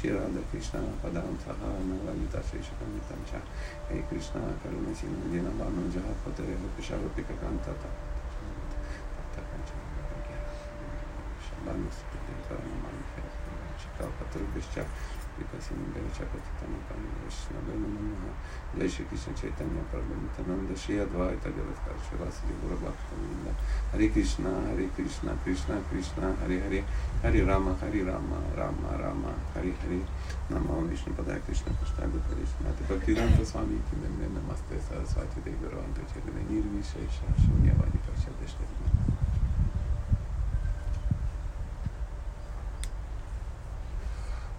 Шри Рада Кришна Падам Саха Навалита Шишакамитам Ча Эй Кришна Каруна Сина Дина Бану Джахат Патаре explicației Benecea pe Tatana Pandora și Nabena Mamaha, Leși Krishna Chaitanya Prabhupada și Advaita Devata Shivasa Devura Bhakta Vinda, Hare Krishna, Hare Krishna, Krishna Krishna, Hare Hare, Hare Rama, Hare Rama, Rama Rama, Hare Hare, Nama Vishnu Padaya Krishna Krishna Gupta Krishna, Te Bhaktivedanta Swami, Kinde Mene Namaste Sarasvati Devi Ravantu Chaitanya Nirvishesha, Shunyavadi Pacha Deshte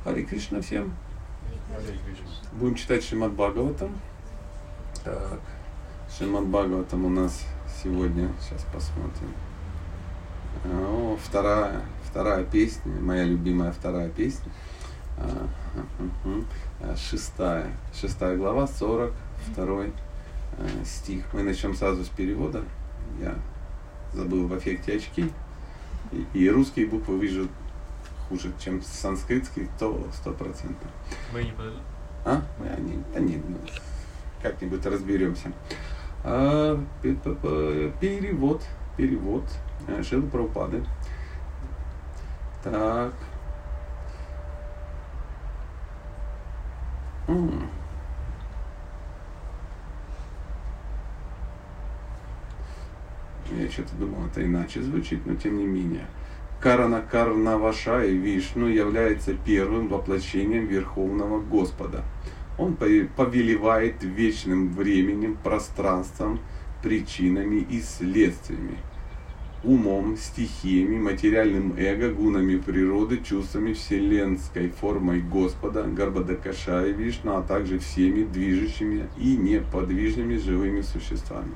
Харе Кришна всем. Будем читать Шримад Бхагаватам. Так, Шримад Бхагаватам у нас сегодня, сейчас посмотрим. О, вторая, вторая песня, моя любимая вторая песня. А, шестая, шестая глава, 42 э, стих. Мы начнем сразу с перевода. Я забыл в эффекте очки. И, и русские буквы вижу хуже, чем санскритский, то сто процентов. Мы не подожди. А? Мы они, да нет, ну, как-нибудь разберемся. А, перевод, перевод э, Шилы Прабхупады. Так. Я что-то думал, это иначе звучит, но тем не менее. Карана Карнавашай Вишну является первым воплощением Верховного Господа. Он повелевает вечным временем, пространством, причинами и следствиями, умом, стихиями, материальным эго, гунами природы, чувствами, вселенской формой Господа, Гарбадакашай Вишну, а также всеми движущими и неподвижными живыми существами.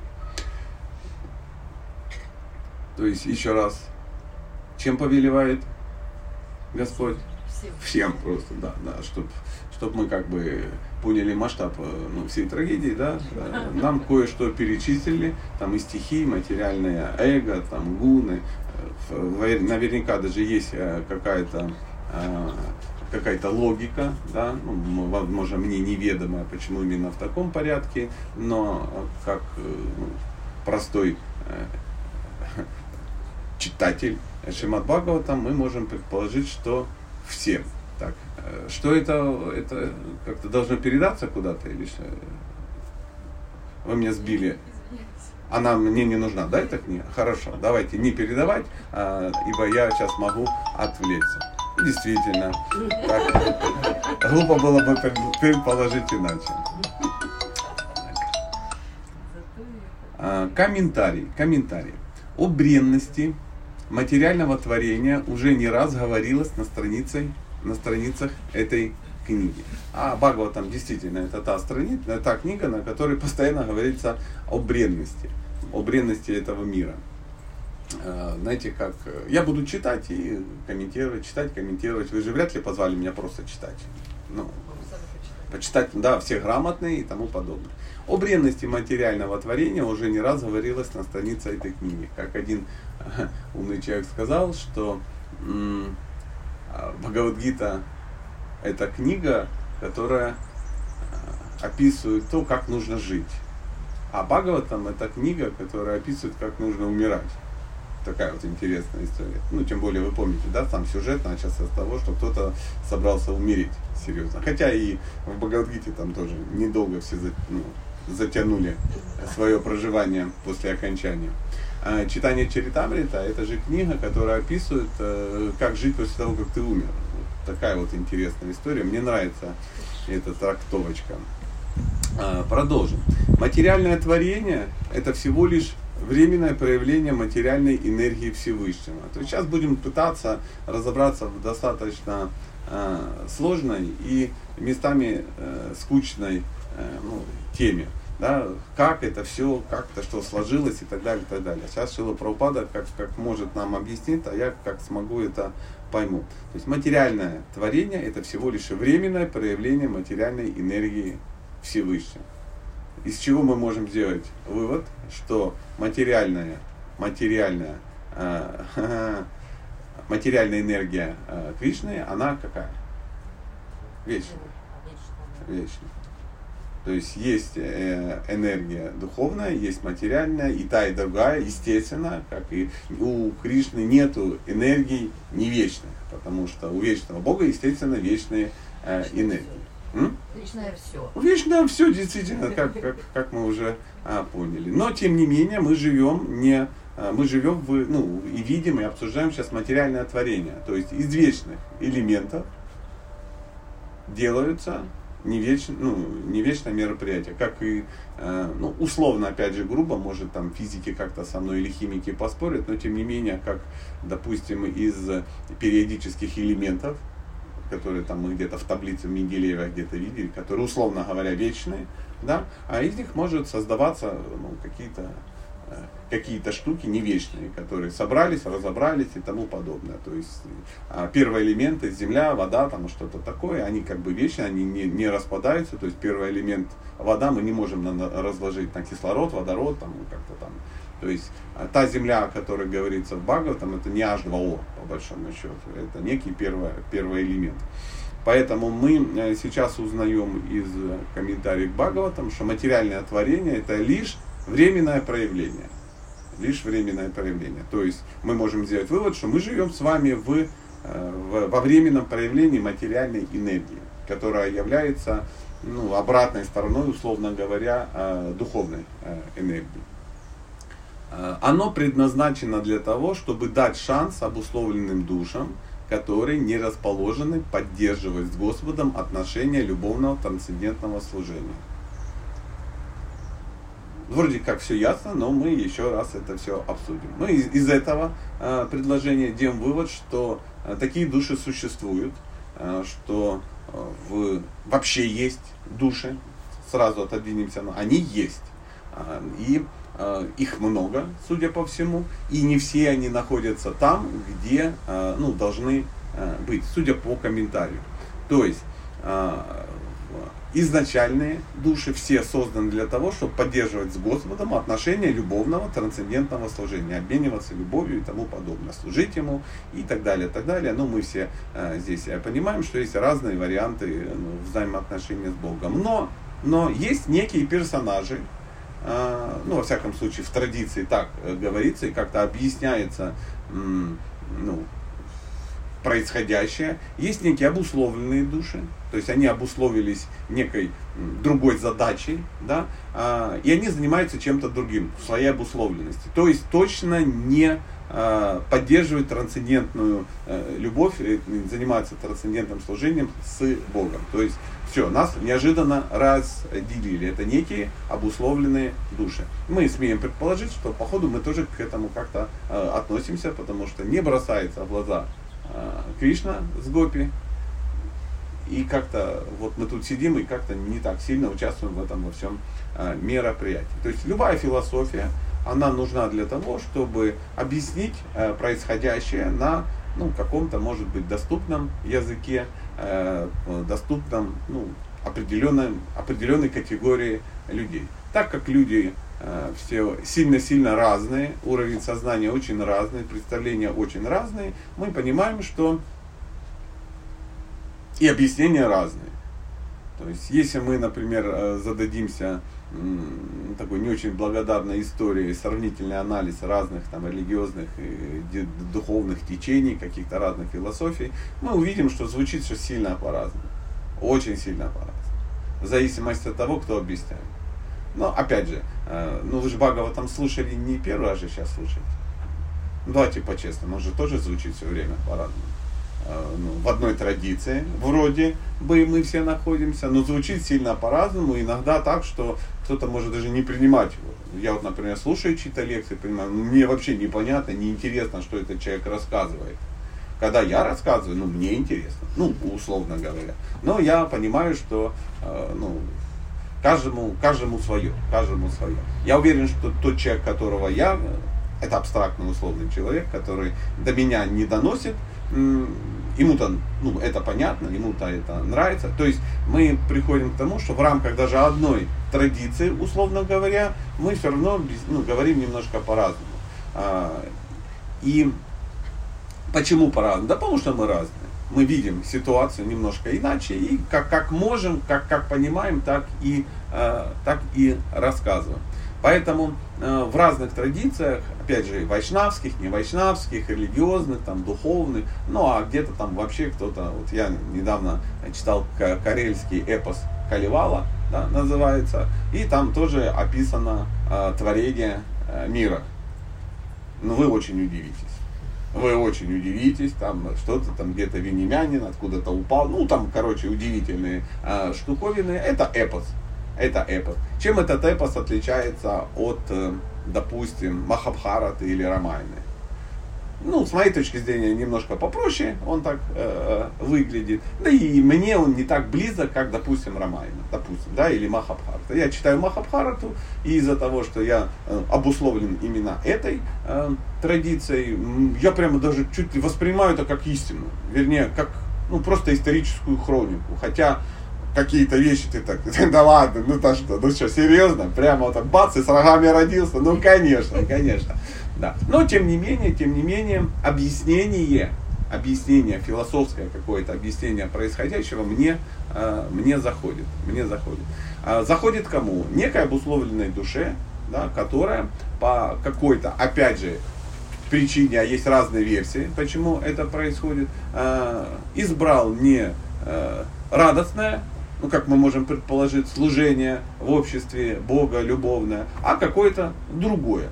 То есть, еще раз, чем повелевает Господь? Всем. Всем просто, да, да, чтобы чтоб мы как бы поняли масштаб э, ну, всей трагедии, да, нам кое-что перечислили, там и стихи, материальное эго, там гуны, э, наверняка даже есть э, какая-то какая-то логика, да, ну, возможно, мне неведомо, почему именно в таком порядке, но как ну, простой читатель Шимат Бхагаватам, мы можем предположить, что всем. Так, э, что это, это как-то должно передаться куда-то или что? Вы меня сбили. Она мне не нужна, да, эта книга? Хорошо, давайте не передавать, а, ибо я сейчас могу отвлечься. Действительно, так, глупо было бы предположить иначе. А, комментарий, комментарий. О бренности материального творения уже не раз говорилось на, странице, на страницах этой книги. А Бхагаватам действительно это та, страница, та книга, на которой постоянно говорится о бренности, о бренности этого мира. А, знаете, как я буду читать и комментировать, читать, комментировать. Вы же вряд ли позвали меня просто читать. Ну, почитать, да, все грамотные и тому подобное. О бренности материального творения уже не раз говорилось на странице этой книги. Как один умный человек сказал, что Бхагавадгита это книга, которая а, описывает то, как нужно жить. А Бхагаватам это книга, которая описывает, как нужно умирать. Такая вот интересная история. Ну, тем более вы помните, да, сам сюжет начался с того, что кто-то собрался умереть серьезно. Хотя и в Бхагавадгите там тоже недолго все ну, затянули свое проживание после окончания. А читание Чаритамрита – это же книга, которая описывает, э, как жить после того, как ты умер. Вот такая вот интересная история. Мне нравится эта трактовочка. А, продолжим. Материальное творение – это всего лишь временное проявление материальной энергии Всевышнего. То есть сейчас будем пытаться разобраться в достаточно э, сложной и местами э, скучной э, ну, теме. Да, как это все, как это что сложилось и так далее, и так далее. Сейчас Шила Прабхупада как, как может нам объяснить, а я как смогу это пойму. То есть материальное творение это всего лишь временное проявление материальной энергии Всевышнего. Из чего мы можем сделать вывод, что материальная, материальная, э, материальная энергия э, Кришны, она какая? Вечная. Вечная. То есть есть э, энергия духовная, есть материальная, и та, и другая, естественно, как и у Кришны нету энергий не вечных, потому что у вечного Бога, естественно, вечные э, энергии. М? Вечное все. Вечное все, действительно, как, как, как мы уже а, поняли. Но, тем не менее, мы живем не а, мы живем в, ну, и видим, и обсуждаем сейчас материальное творение. То есть из вечных элементов делаются не, веч, ну, не вечное мероприятие, как и, э, ну, условно, опять же, грубо, может там физики как-то со мной или химики поспорят, но тем не менее, как, допустим, из периодических элементов, которые там мы где-то в таблице Менделеева где-то видели, которые, условно говоря, вечные, да, а из них может создаваться ну, какие-то э, какие-то штуки не вечные, которые собрались, разобрались и тому подобное. То есть а, первые элементы, земля, вода, там что-то такое, они как бы вечные, они не, не распадаются. То есть первый элемент вода мы не можем на, разложить на кислород, водород, там как-то там. То есть а, та земля, о которой говорится в Бхагаватам, это не H2O, по большому счету. Это некий первый, первый элемент. Поэтому мы э, сейчас узнаем из комментариев к Бхагаватам, что материальное творение это лишь временное проявление лишь временное проявление. То есть мы можем сделать вывод, что мы живем с вами в, э, в, во временном проявлении материальной энергии, которая является ну, обратной стороной, условно говоря, э, духовной э, энергии. Оно предназначено для того, чтобы дать шанс обусловленным душам, которые не расположены поддерживать с Господом отношения любовного трансцендентного служения. Вроде как все ясно, но мы еще раз это все обсудим. Мы из, из этого э, предложения делаем вывод, что э, такие души существуют, э, что э, в, вообще есть души, сразу отодвинемся, но они есть. Э, и э, их много, судя по всему, и не все они находятся там, где ну, должны быть, судя по комментарию. То есть изначальные души все созданы для того, чтобы поддерживать с Господом отношения любовного, трансцендентного служения, обмениваться любовью и тому подобное, служить Ему и так далее, так далее. Но мы все э, здесь э, понимаем, что есть разные варианты ну, взаимоотношения с Богом. Но, но есть некие персонажи, э, ну, во всяком случае, в традиции так э, говорится и как-то объясняется, ну, происходящее. Есть некие обусловленные души, то есть они обусловились некой другой задачей, да, а, и они занимаются чем-то другим, в своей обусловленности. То есть точно не а, поддерживают трансцендентную э, любовь, э, занимаются трансцендентным служением с Богом. То есть все, нас неожиданно разделили. Это некие обусловленные души. Мы смеем предположить, что по ходу мы тоже к этому как-то э, относимся, потому что не бросается в глаза Кришна с Гопи. И как-то вот мы тут сидим и как-то не так сильно участвуем в этом во всем э, мероприятии. То есть любая философия, она нужна для того, чтобы объяснить э, происходящее на ну, каком-то, может быть, доступном языке, доступном ну, определенной, определенной категории людей. Так как люди Э, все сильно-сильно разные, уровень сознания очень разный, представления очень разные, мы понимаем, что и объяснения разные. То есть, если мы, например, э, зададимся такой не очень благодарной историей, сравнительный анализ разных там религиозных и духовных течений, каких-то разных философий, мы увидим, что звучит все сильно по-разному. Очень сильно по-разному. В зависимости от того, кто объясняет. Но опять же, э, ну вы же Багова там слушали не первый раз же сейчас слушаете. Ну, давайте по-честному, он же тоже звучит все время по-разному. Э, ну, в одной традиции вроде бы мы все находимся, но звучит сильно по-разному, иногда так, что кто-то может даже не принимать его. Я вот, например, слушаю чьи-то лекции, понимаю, ну, мне вообще непонятно, неинтересно, что этот человек рассказывает. Когда я рассказываю, ну, мне интересно, ну, условно говоря. Но я понимаю, что, э, ну, Каждому, каждому свое, каждому свое. Я уверен, что тот человек, которого я, это абстрактный условный человек, который до меня не доносит, ему-то ну, это понятно, ему-то это нравится. То есть мы приходим к тому, что в рамках даже одной традиции, условно говоря, мы все равно ну, говорим немножко по-разному. А, и почему по-разному? Да потому что мы разные. Мы видим ситуацию немножко иначе и как, как можем, как, как понимаем, так и, э, так и рассказываем. Поэтому э, в разных традициях, опять же, вайшнавских, не вайшнавских, религиозных, там, духовных, ну а где-то там вообще кто-то, вот я недавно читал карельский эпос Каливала, да, называется, и там тоже описано э, творение э, мира. Ну вы очень удивитесь. Вы очень удивитесь, там что-то там где-то венемянин откуда-то упал, ну там, короче, удивительные э, штуковины. Это эпос это эпос. Чем этот эпос отличается от, э, допустим, Махабхараты или Рамайны? Ну, с моей точки зрения, немножко попроще он так э, э, выглядит. Да и мне он не так близок, как, допустим, Рамайна, допустим, да, или Махабхарата. Я читаю Махабхарату, и из-за того, что я э, обусловлен именно этой э, традицией, я прямо даже чуть ли воспринимаю это как истину. Вернее, как ну, просто историческую хронику. Хотя какие-то вещи ты так, да ладно, ну то что, ну что, серьезно, прямо вот так бац, и с рогами родился, ну конечно, конечно, да. Но тем не менее, тем не менее, объяснение, объяснение, философское какое-то объяснение происходящего мне, э, мне заходит, мне заходит. А заходит кому? Некой обусловленной душе, да, которая по какой-то, опять же, причине, а есть разные версии, почему это происходит, э, избрал не радостное, ну как мы можем предположить, служение в обществе Бога любовное, а какое-то другое.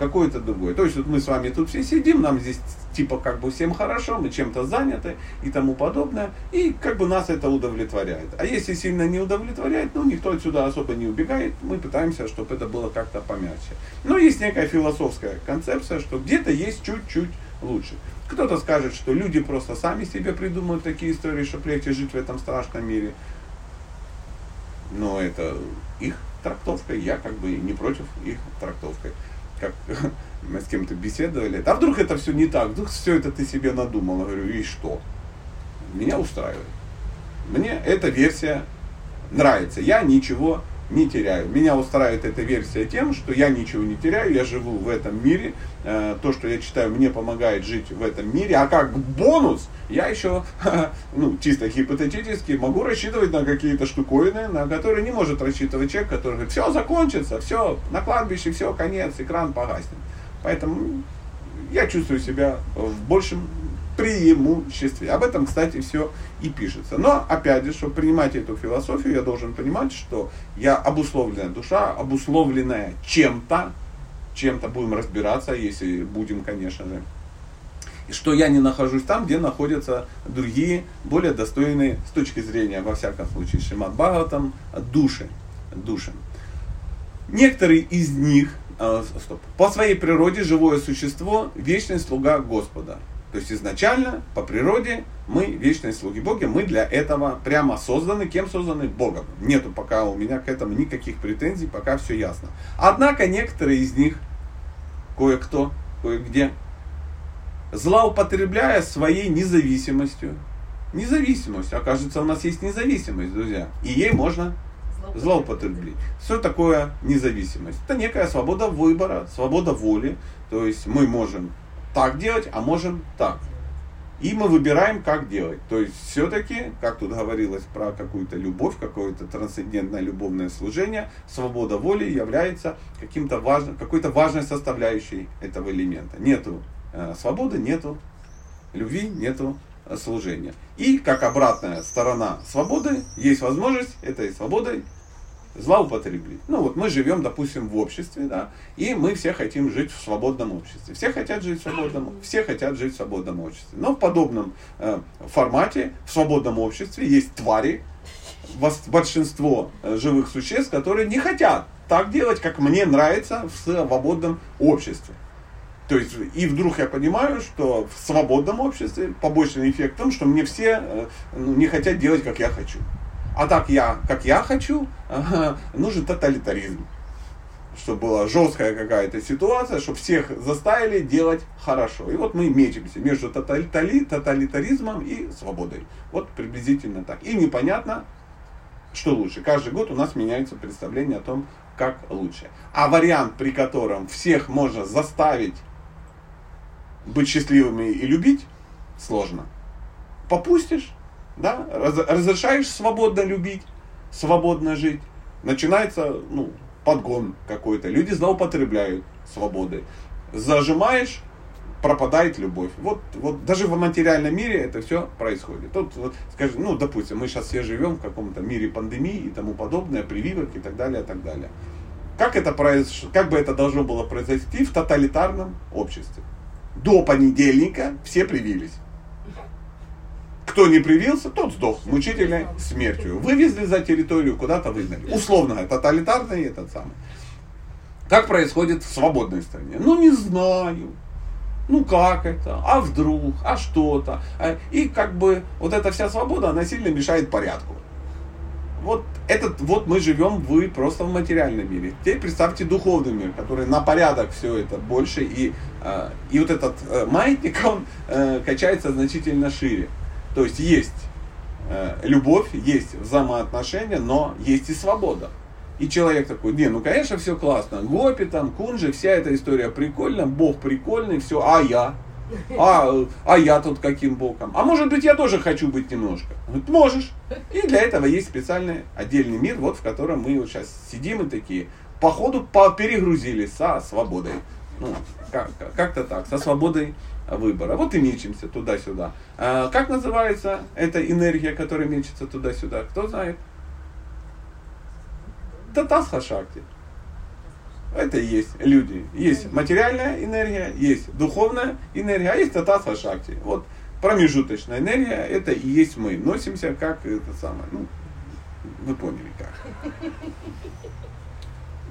Какое-то другое. То есть вот мы с вами тут все сидим, нам здесь типа как бы всем хорошо, мы чем-то заняты и тому подобное, и как бы нас это удовлетворяет. А если сильно не удовлетворяет, ну никто отсюда особо не убегает, мы пытаемся, чтобы это было как-то помягче. Но есть некая философская концепция, что где-то есть чуть-чуть лучше. Кто-то скажет, что люди просто сами себе придумывают такие истории, чтобы легче жить в этом страшном мире но это их трактовка, я как бы не против их трактовкой. Как мы с кем-то беседовали, а вдруг это все не так, вдруг все это ты себе надумал, я говорю, и что? Меня устраивает. Мне эта версия нравится, я ничего не теряю. Меня устраивает эта версия тем, что я ничего не теряю, я живу в этом мире, э, то, что я читаю, мне помогает жить в этом мире, а как бонус я еще, ну, чисто гипотетически, могу рассчитывать на какие-то штуковины, на которые не может рассчитывать человек, который говорит, все закончится, все, на кладбище, все, конец, экран погаснет. Поэтому я чувствую себя в большем преимуществе. Об этом, кстати, все и пишется. Но, опять же, чтобы принимать эту философию, я должен понимать, что я обусловленная душа, обусловленная чем-то, чем-то будем разбираться, если будем, конечно же, что я не нахожусь там, где находятся другие, более достойные, с точки зрения, во всяком случае, Шимат Бхагаватам, души. души. Некоторые из них, э, стоп, по своей природе живое существо, вечный слуга Господа. То есть изначально, по природе, мы вечные слуги Бога, мы для этого прямо созданы. Кем созданы? Богом. Нету пока у меня к этому никаких претензий, пока все ясно. Однако некоторые из них, кое-кто, кое-где, злоупотребляя своей независимостью, независимость, окажется, у нас есть независимость, друзья, и ей можно злоупотреблять. Что такое независимость? Это некая свобода выбора, свобода воли, то есть мы можем так делать, а можем так. И мы выбираем, как делать. То есть все-таки, как тут говорилось про какую-то любовь, какое-то трансцендентное любовное служение, свобода воли является каким-то важным, какой-то важной составляющей этого элемента. Нету э, свободы, нету любви, нету э, служения. И как обратная сторона свободы, есть возможность этой свободой злоупотребить. Ну вот мы живем, допустим, в обществе, да, и мы все хотим жить в свободном обществе. Все хотят жить в свободном, все хотят жить в свободном обществе. Но в подобном э, формате, в свободном обществе есть твари, большинство э, живых существ, которые не хотят так делать, как мне нравится в свободном обществе. То есть, и вдруг я понимаю, что в свободном обществе побочный эффект в том, что мне все ну, не хотят делать, как я хочу. А так я, как я хочу, нужен тоталитаризм. Чтобы была жесткая какая-то ситуация, чтобы всех заставили делать хорошо. И вот мы мечемся между тоталитари, тоталитаризмом и свободой. Вот приблизительно так. И непонятно, что лучше. Каждый год у нас меняется представление о том, как лучше. А вариант, при котором всех можно заставить быть счастливыми и любить, сложно. Попустишь, да, разрешаешь свободно любить, свободно жить, начинается ну, подгон какой-то. Люди злоупотребляют свободой. Зажимаешь, пропадает любовь. Вот, вот даже в материальном мире это все происходит. Тут, вот, скажем, ну, допустим, мы сейчас все живем в каком-то мире пандемии и тому подобное, прививок и так далее, и так далее. Как, это произош... как бы это должно было произойти в тоталитарном обществе? До понедельника все привились. Кто не привился, тот сдох мучительной смертью. Вывезли за территорию, куда-то выгнали. Условно, тоталитарный этот самый. Как происходит в свободной стране? Ну, не знаю. Ну как это? А вдруг? А что-то? А, и как бы вот эта вся свобода, она сильно мешает порядку. Вот этот, вот мы живем, вы просто в материальном мире. Теперь представьте духовный мир, который на порядок все это больше, и, а, и вот этот э, маятник, он э, качается значительно шире. То есть есть э, любовь, есть взаимоотношения, но есть и свобода. И человек такой, не, ну конечно все классно, Гопи там, Кунжи, вся эта история прикольна, Бог прикольный, все, а я? А, а я тут каким боком? А может быть я тоже хочу быть немножко? Говорит, можешь. И для этого есть специальный отдельный мир, вот в котором мы вот сейчас сидим и такие, походу перегрузились со свободой. Ну, как- как-то так, со свободой выбора. Вот и мечемся туда-сюда. А как называется эта энергия, которая мечется туда-сюда? Кто знает? Татасха Шакти. Это и есть люди. Есть материальная энергия, есть духовная энергия, а есть татасха шакти. Вот промежуточная энергия, это и есть мы. Носимся как это самое, ну, вы поняли как.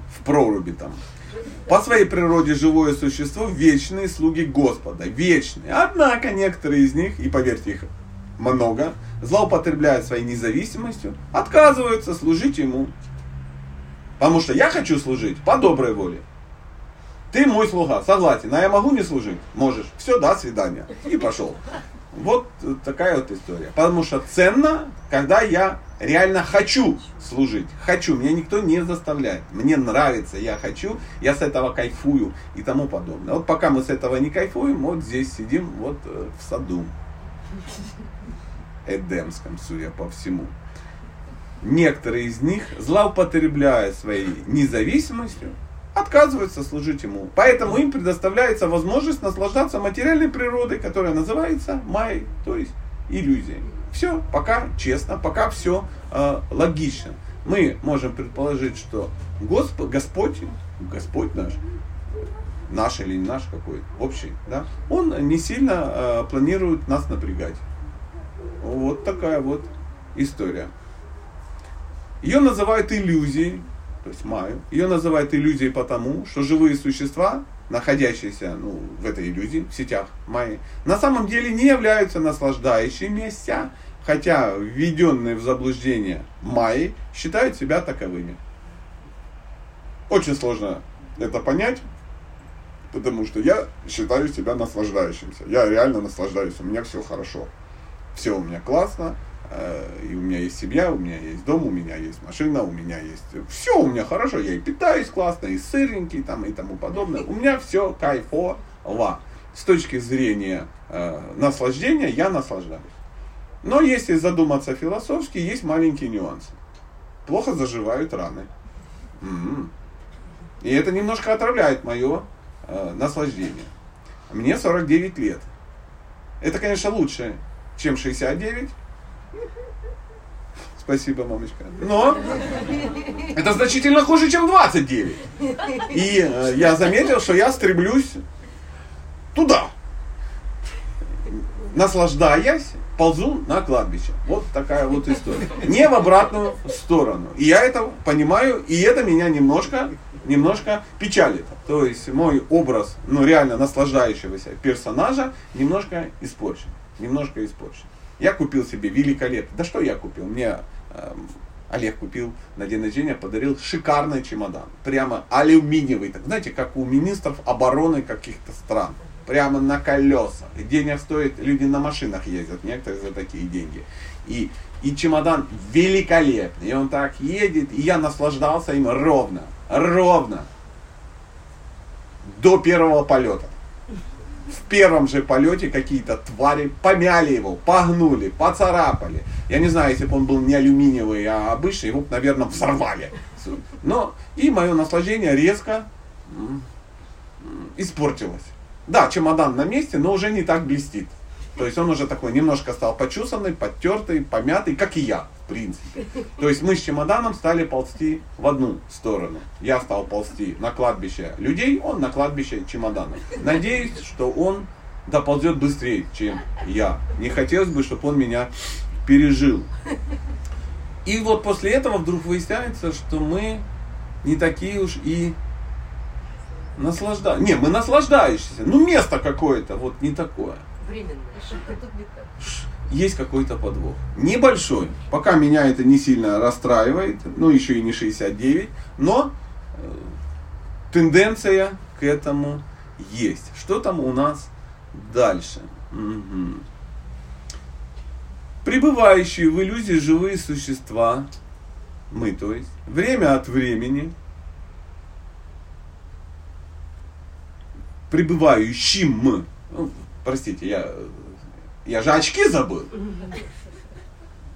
В проруби там. По своей природе живое существо вечные слуги Господа. Вечные. Однако некоторые из них, и поверьте их много, злоупотребляют своей независимостью, отказываются служить ему. Потому что я хочу служить по доброй воле. Ты мой слуга, согласен, а я могу не служить? Можешь. Все, до свидания. И пошел. Вот такая вот история. Потому что ценно, когда я реально хочу служить. Хочу, меня никто не заставляет. Мне нравится, я хочу, я с этого кайфую и тому подобное. Вот пока мы с этого не кайфуем, вот здесь сидим вот э, в саду. Эдемском, судя по всему. Некоторые из них, злоупотребляя своей независимостью, отказываются служить ему. Поэтому им предоставляется возможность наслаждаться материальной природой, которая называется май, то есть иллюзией. Все, пока честно, пока все э, логично. Мы можем предположить, что Господь, Господь, Господь наш, наш или не наш какой, общий, да, он не сильно э, планирует нас напрягать. Вот такая вот история. Ее называют иллюзией, то есть Майю. Ее называют иллюзией потому, что живые существа, находящиеся ну, в этой иллюзии, в сетях Майи, на самом деле не являются наслаждающимися, хотя введенные в заблуждение Майи считают себя таковыми. Очень сложно это понять, потому что я считаю себя наслаждающимся. Я реально наслаждаюсь, у меня все хорошо. Все у меня классно, и у меня есть семья, у меня есть дом, у меня есть машина, у меня есть... Все у меня хорошо, я и питаюсь классно, и сыренький там, и тому подобное. У меня все кайфово. С точки зрения э, наслаждения я наслаждаюсь. Но если задуматься философски, есть маленькие нюансы. Плохо заживают раны. М-м. И это немножко отравляет мое э, наслаждение. Мне 49 лет. Это, конечно, лучше, чем 69, Спасибо, мамочка. Но это значительно хуже, чем 29. И э, я заметил, что я стремлюсь туда. Наслаждаясь, ползу на кладбище. Вот такая вот история. Не в обратную сторону. И я это понимаю, и это меня немножко, немножко печалит. То есть мой образ, ну реально наслаждающегося персонажа немножко испорчен. Немножко испорчен. Я купил себе великолепно. Да что я купил? Мне Олег купил на день рождения, подарил шикарный чемодан. Прямо алюминиевый. Так, знаете, как у министров обороны каких-то стран. Прямо на колесах. Денег стоит, люди на машинах ездят, некоторые за такие деньги. И, и чемодан великолепный. И он так едет, и я наслаждался им ровно. Ровно. До первого полета в первом же полете какие-то твари помяли его, погнули, поцарапали. Я не знаю, если бы он был не алюминиевый, а обычный, его, наверное, взорвали. Но и мое наслаждение резко испортилось. Да, чемодан на месте, но уже не так блестит. То есть он уже такой немножко стал почесанный, подтертый, помятый, как и я, принципе. То есть мы с чемоданом стали ползти в одну сторону. Я стал ползти на кладбище людей, он на кладбище чемоданов. Надеюсь, что он доползет быстрее, чем я. Не хотелось бы, чтобы он меня пережил. И вот после этого вдруг выясняется, что мы не такие уж и наслаждаемся. Не, мы наслаждающиеся. Ну, место какое-то вот не такое временное. Есть какой-то подвох. Небольшой. Пока меня это не сильно расстраивает, ну еще и не 69, но э, тенденция к этому есть. Что там у нас дальше? Угу. Пребывающие в иллюзии живые существа, мы то есть, время от времени, пребывающим, ну, простите, я, я же очки забыл.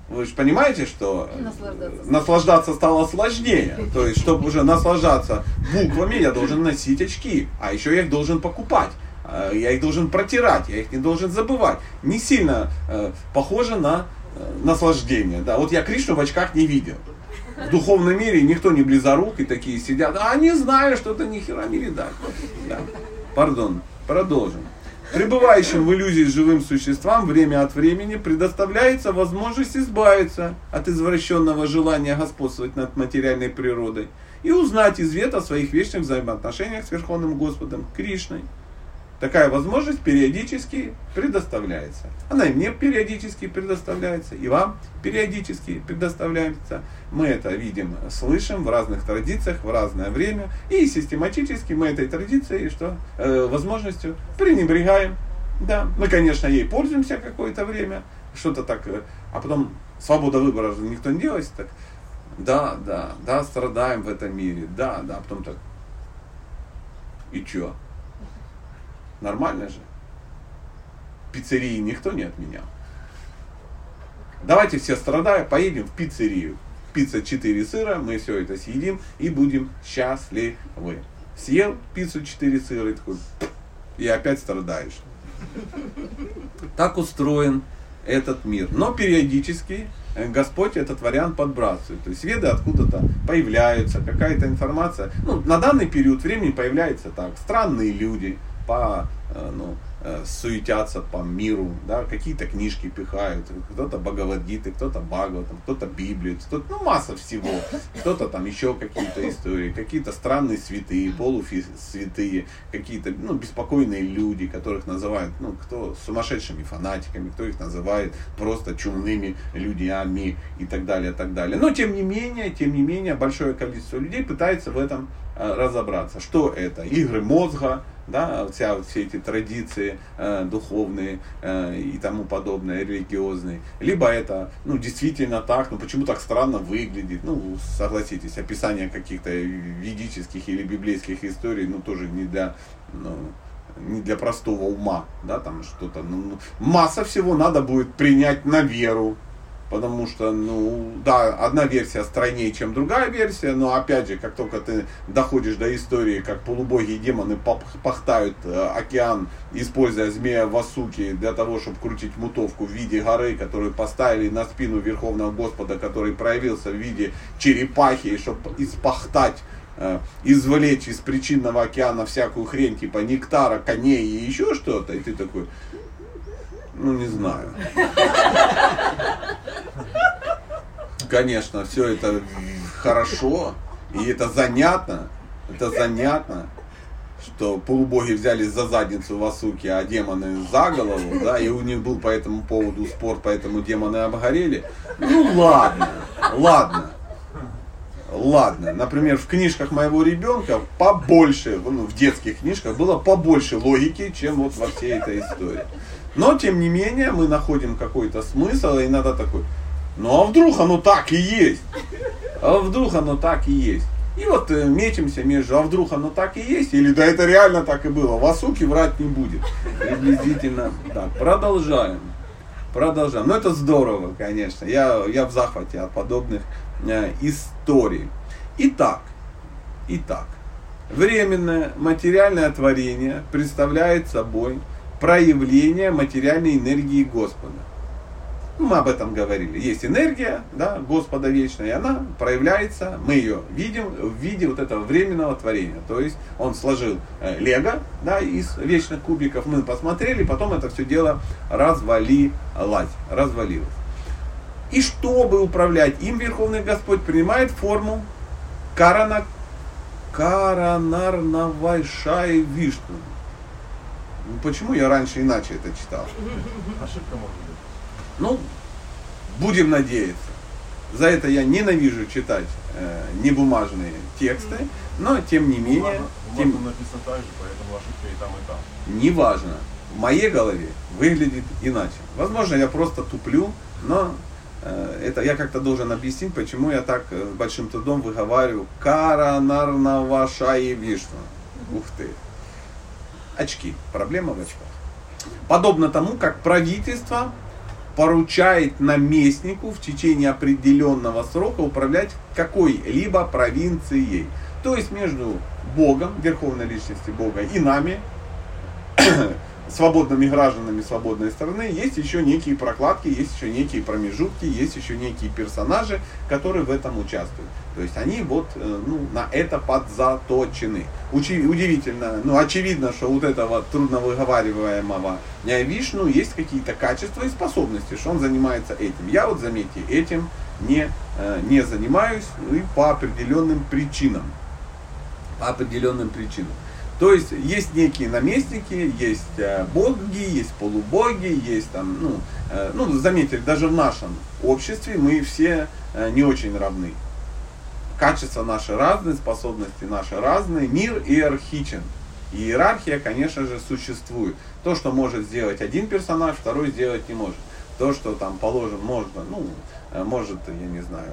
Вы же понимаете, что наслаждаться. наслаждаться стало сложнее. То есть, чтобы уже наслаждаться буквами, я должен носить очки. А еще я их должен покупать. А, я их должен протирать, я их не должен забывать. Не сильно э, похоже на э, наслаждение. Да, вот я Кришну в очках не видел. В духовном мире никто не близорук и такие сидят, а не знаю, что это ни хера не видать. Да. Пардон, продолжим. Пребывающим в иллюзии живым существам время от времени предоставляется возможность избавиться от извращенного желания господствовать над материальной природой и узнать извет о своих вечных взаимоотношениях с Верховным Господом Кришной – Такая возможность периодически предоставляется. Она и мне периодически предоставляется, и вам периодически предоставляется. Мы это видим, слышим в разных традициях, в разное время. И систематически мы этой традицией, что э, возможностью пренебрегаем. Да, мы, конечно, ей пользуемся какое-то время, что-то так, э, а потом свобода выбора же никто не делает, так, да, да, да, страдаем в этом мире, да, да, а потом так, и чё? Нормально же. Пиццерии никто не отменял. Давайте все страдая, поедем в пиццерию. Пицца 4 сыра, мы все это съедим и будем счастливы. Съел пиццу 4 сыра и такой, и опять страдаешь. Так устроен этот мир. Но периодически э, Господь этот вариант подбрасывает. То есть веды откуда-то появляются, какая-то информация. Ну, на данный период времени появляется так. Странные люди, по, э, ну, э, суетятся по миру, да, какие-то книжки пихают, кто-то Бхагавадгиты, кто-то Бхагаватам, кто-то Библию, кто-то, ну, масса всего, кто-то там еще какие-то истории, какие-то странные святые, полусвятые, какие-то, ну, беспокойные люди, которых называют, ну, кто сумасшедшими фанатиками, кто их называет просто чумными людьми и так далее, так далее. Но, тем не менее, тем не менее, большое количество людей пытается в этом э, разобраться. Что это? Игры мозга, да, вся, все эти традиции э, духовные э, и тому подобное, религиозные. Либо это, ну, действительно так, но почему так странно выглядит, ну, согласитесь, описание каких-то ведических или библейских историй, ну, тоже не для, ну, не для простого ума, да, там что-то, ну, ну масса всего надо будет принять на веру, Потому что, ну, да, одна версия стройнее, чем другая версия, но опять же, как только ты доходишь до истории, как полубоги и демоны пахтают э, океан, используя змея Васуки для того, чтобы крутить мутовку в виде горы, которую поставили на спину Верховного Господа, который проявился в виде черепахи, чтобы испахтать э, извлечь из причинного океана всякую хрень, типа нектара, коней и еще что-то, и ты такой, ну, не знаю. Конечно, все это хорошо, и это занятно, это занятно, что полубоги взялись за задницу Васуки, а демоны за голову, да, и у них был по этому поводу спор, поэтому демоны обгорели. Ну ладно, ладно, ладно. Например, в книжках моего ребенка побольше, ну, в детских книжках было побольше логики, чем вот во всей этой истории. Но, тем не менее, мы находим какой-то смысл, и иногда такой, ну а вдруг оно так и есть? А вдруг оно так и есть? И вот э, метимся между, а вдруг оно так и есть, или да это реально так и было. Васуки врать не будет. Приблизительно так. Продолжаем. Продолжаем. Ну это здорово, конечно. Я, я в захвате от подобных э, историй. Итак, итак, временное материальное творение представляет собой проявление материальной энергии Господа. Мы об этом говорили. Есть энергия да, Господа вечная, и она проявляется, мы ее видим в виде вот этого временного творения. То есть он сложил э, лего да, из вечных кубиков, мы посмотрели, потом это все дело развалилось. развалилось. И чтобы управлять им, Верховный Господь принимает форму Карана, Каранарнавайшай Вишну. Ну, почему я раньше иначе это читал? Ошибка может быть. Ну, будем надеяться. За это я ненавижу читать э, небумажные тексты, но тем не менее... Бумажно, тем... написано так же, поэтому ошибка и там, и там. Неважно. В моей голове выглядит иначе. Возможно, я просто туплю, но э, это я как-то должен объяснить, почему я так э, большим трудом выговариваю Каранарнаваша и Вишну. Ух ты. Очки. Проблема в очках. Подобно тому, как правительство поручает наместнику в течение определенного срока управлять какой-либо провинцией. То есть между Богом, Верховной Личности Бога и нами, свободными гражданами свободной страны, есть еще некие прокладки, есть еще некие промежутки, есть еще некие персонажи, которые в этом участвуют. То есть они вот э, ну, на это подзаточены. Учи, удивительно, ну очевидно, что вот этого трудно выговариваемого Вишну есть какие-то качества и способности, что он занимается этим. Я вот, заметьте, этим не, э, не занимаюсь и по определенным причинам. По определенным причинам. То есть есть некие наместники, есть э, боги, есть полубоги, есть там, ну, э, ну, заметьте, даже в нашем обществе мы все э, не очень равны. Качества наши разные, способности наши разные, мир иерархичен. Иерархия, конечно же, существует. То, что может сделать один персонаж, второй сделать не может. То, что там положено, можно, ну, может, я не знаю,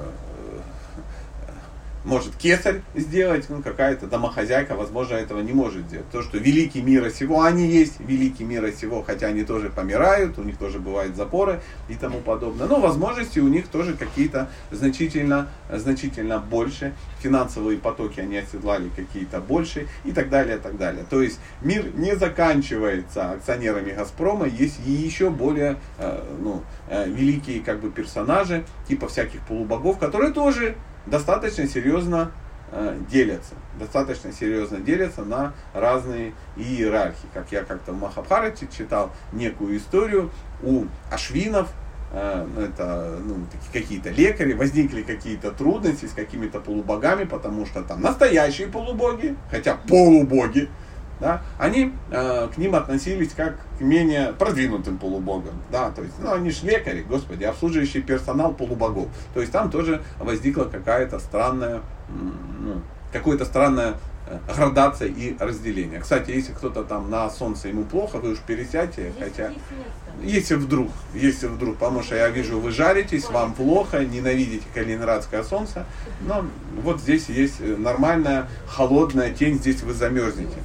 может кесарь сделать, ну, какая-то домохозяйка, возможно, этого не может сделать. То, что великий мира сего, они есть великий мира сего, хотя они тоже помирают, у них тоже бывают запоры и тому подобное. Но возможности у них тоже какие-то значительно, значительно больше. Финансовые потоки они оседлали какие-то больше и так далее, и так далее. То есть мир не заканчивается акционерами Газпрома, есть и еще более э, ну, э, великие как бы персонажи, типа всяких полубогов, которые тоже достаточно серьезно э, делятся, достаточно серьезно делятся на разные иерархии. Как я как-то в Махабхарате читал некую историю у ашвинов, э, это ну, какие-то лекари, возникли какие-то трудности с какими-то полубогами, потому что там настоящие полубоги, хотя полубоги, да, они э, к ним относились как к менее продвинутым полубогам. Да, то есть, ну, они же лекари, господи, обслуживающий персонал полубогов. То есть там тоже возникла какая-то странная, ну, какое-то странное э, градация и разделение. Кстати, если кто-то там на солнце ему плохо, вы уж пересядьте, хотя если вдруг, если вдруг, потому что я вижу, вы жаритесь, вам плохо, ненавидите калининградское солнце, но вот здесь есть нормальная холодная тень, здесь вы замерзнете.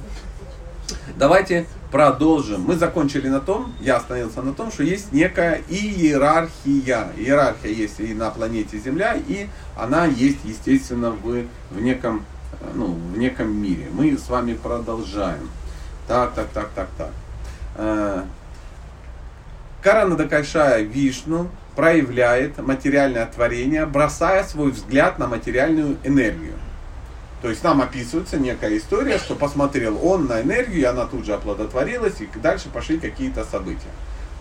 Давайте продолжим. Мы закончили на том, я остановился на том, что есть некая иерархия. Иерархия есть и на планете Земля, и она есть, естественно, в, в, неком, ну, в неком мире. Мы с вами продолжаем. Так, так, так, так, так. Э, Карана Дакайшая Вишну проявляет материальное творение, бросая свой взгляд на материальную энергию. То есть нам описывается некая история, что посмотрел он на энергию, и она тут же оплодотворилась, и дальше пошли какие-то события.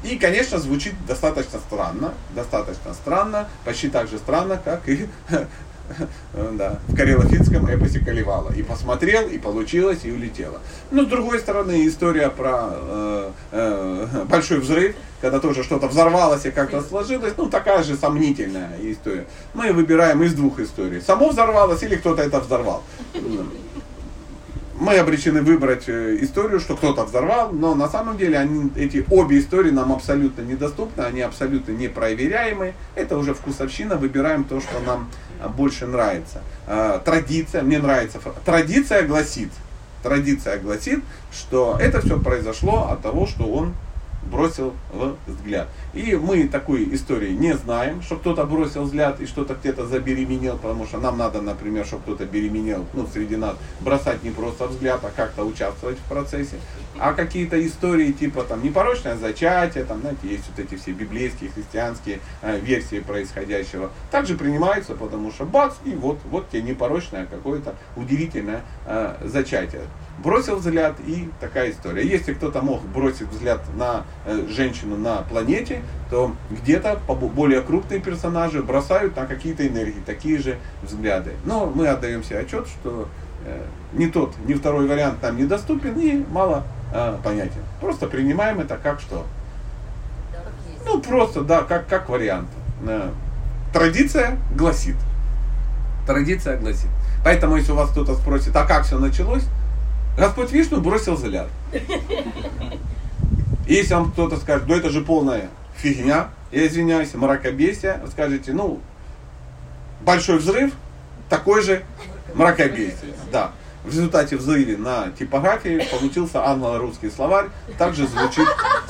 И, конечно, звучит достаточно странно, достаточно странно, почти так же странно, как и да, в карелофинском эпосе Каливала. И посмотрел, и получилось, и улетело. Но с другой стороны, история про э, э, большой взрыв, когда тоже что-то взорвалось и как-то сложилось, ну такая же сомнительная история. Мы выбираем из двух историй. Само взорвалось или кто-то это взорвал мы обречены выбрать э, историю, что кто-то взорвал, но на самом деле они, эти обе истории нам абсолютно недоступны, они абсолютно непроверяемы. Это уже вкусовщина, выбираем то, что нам а, больше нравится. А, традиция, мне нравится, традиция гласит, традиция гласит, что это все произошло от того, что он бросил взгляд. И мы такой истории не знаем, что кто-то бросил взгляд и что-то где-то забеременел, потому что нам надо, например, чтобы кто-то беременел, ну, среди нас, бросать не просто взгляд, а как-то участвовать в процессе. А какие-то истории типа там непорочное зачатие, там, знаете, есть вот эти все библейские, христианские э, версии происходящего, также принимаются, потому что бац, и вот, вот тебе непорочное какое-то удивительное э, зачатие бросил взгляд и такая история. Если кто-то мог бросить взгляд на женщину на планете, то где-то более крупные персонажи бросают на какие-то энергии такие же взгляды. Но мы отдаем себе отчет, что э, ни тот, ни второй вариант нам недоступен и мало э, понятен. Просто принимаем это как что? Ну просто, да, как, как вариант. Э, традиция гласит. Традиция гласит. Поэтому, если у вас кто-то спросит, а как все началось, Господь Вишну бросил взгляд. Если вам кто-то скажет, ну это же полная фигня, я извиняюсь, мракобесие, вы ну, большой взрыв, такой же мракобесие. Да. В результате взрыва на типографии получился англо-русский словарь, также звучит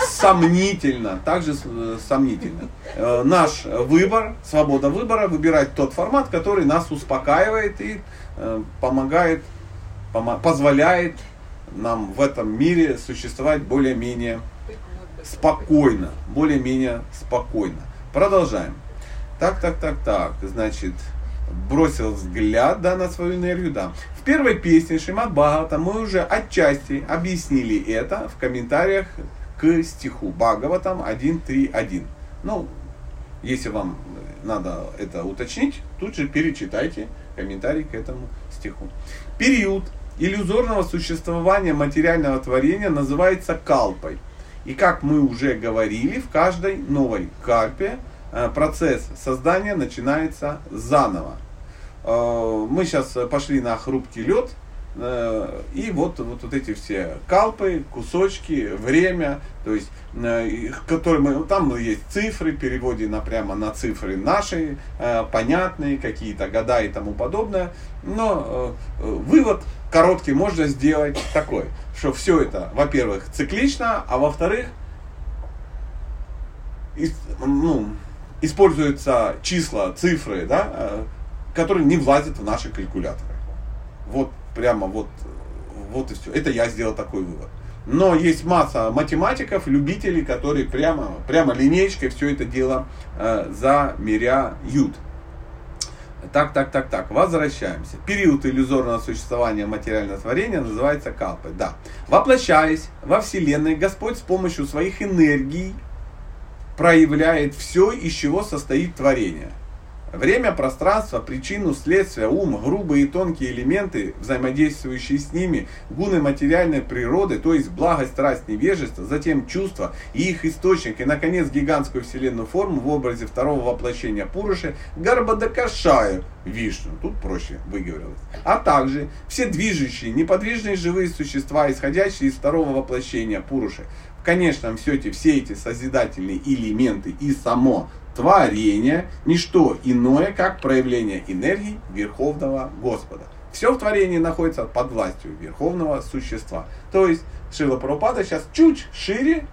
сомнительно, также э, сомнительно. Э, наш выбор, свобода выбора, выбирать тот формат, который нас успокаивает и э, помогает позволяет нам в этом мире существовать более-менее спокойно. Более-менее спокойно. Продолжаем. Так, так, так, так. Значит, бросил взгляд да, на свою энергию, да. В первой песне Шимат Бхагавата мы уже отчасти объяснили это в комментариях к стиху Бхагаватам 1.3.1. Ну, если вам надо это уточнить, тут же перечитайте комментарий к этому стиху. Период иллюзорного существования материального творения называется калпой. И как мы уже говорили, в каждой новой кальпе э, процесс создания начинается заново. Э, мы сейчас пошли на хрупкий лед, Э, и вот, вот, вот эти все калпы, кусочки, время, то есть, которые мы, там есть цифры, переводе на, прямо на цифры наши, понятные, какие-то года и тому подобное. Но вывод короткий можно сделать такой, что все это, во-первых, циклично, а во-вторых, ну, используются числа, цифры, да, которые не влазят в наши калькуляторы. Вот прямо вот, вот и все. Это я сделал такой вывод. Но есть масса математиков, любителей, которые прямо, прямо линейкой все это дело э, замеряют. Так, так, так, так, возвращаемся. Период иллюзорного существования материального творения называется калпой. Да. Воплощаясь во Вселенной, Господь с помощью своих энергий проявляет все, из чего состоит творение – Время, пространство, причину, следствие, ум, грубые и тонкие элементы, взаимодействующие с ними, гуны материальной природы, то есть благость, страсть, невежество, затем чувства и их источник, и, наконец, гигантскую вселенную форму в образе второго воплощения Пуруши, Гарбадакашаю, Вишну, тут проще выговорилось, а также все движущие, неподвижные живые существа, исходящие из второго воплощения Пуруши. В конечном счете все эти созидательные элементы и само творение – ничто иное, как проявление энергии Верховного Господа. Все в творении находится под властью Верховного Существа. То есть Шила Парупада сейчас чуть шире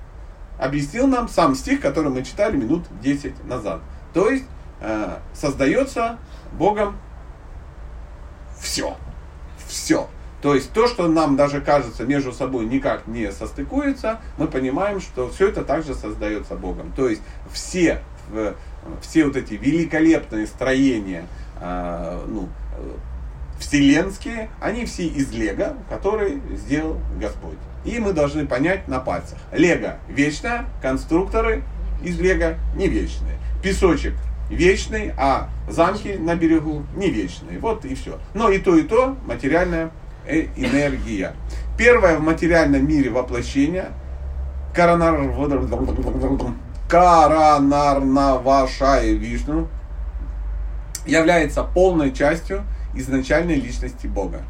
объяснил нам сам стих, который мы читали минут 10 назад. То есть э, создается Богом все. Все. То есть то, что нам даже кажется между собой никак не состыкуется, мы понимаем, что все это также создается Богом. То есть все все вот эти великолепные строения, э, ну, вселенские, они все из Лего, которые сделал Господь. И мы должны понять на пальцах. Лего вечное, конструкторы из Лего не вечные. Песочек вечный, а замки на берегу не вечные. Вот и все. Но и то, и то материальная э, энергия. Первое в материальном мире воплощение коронар Каранарнавашая Вишну является полной частью изначальной личности Бога.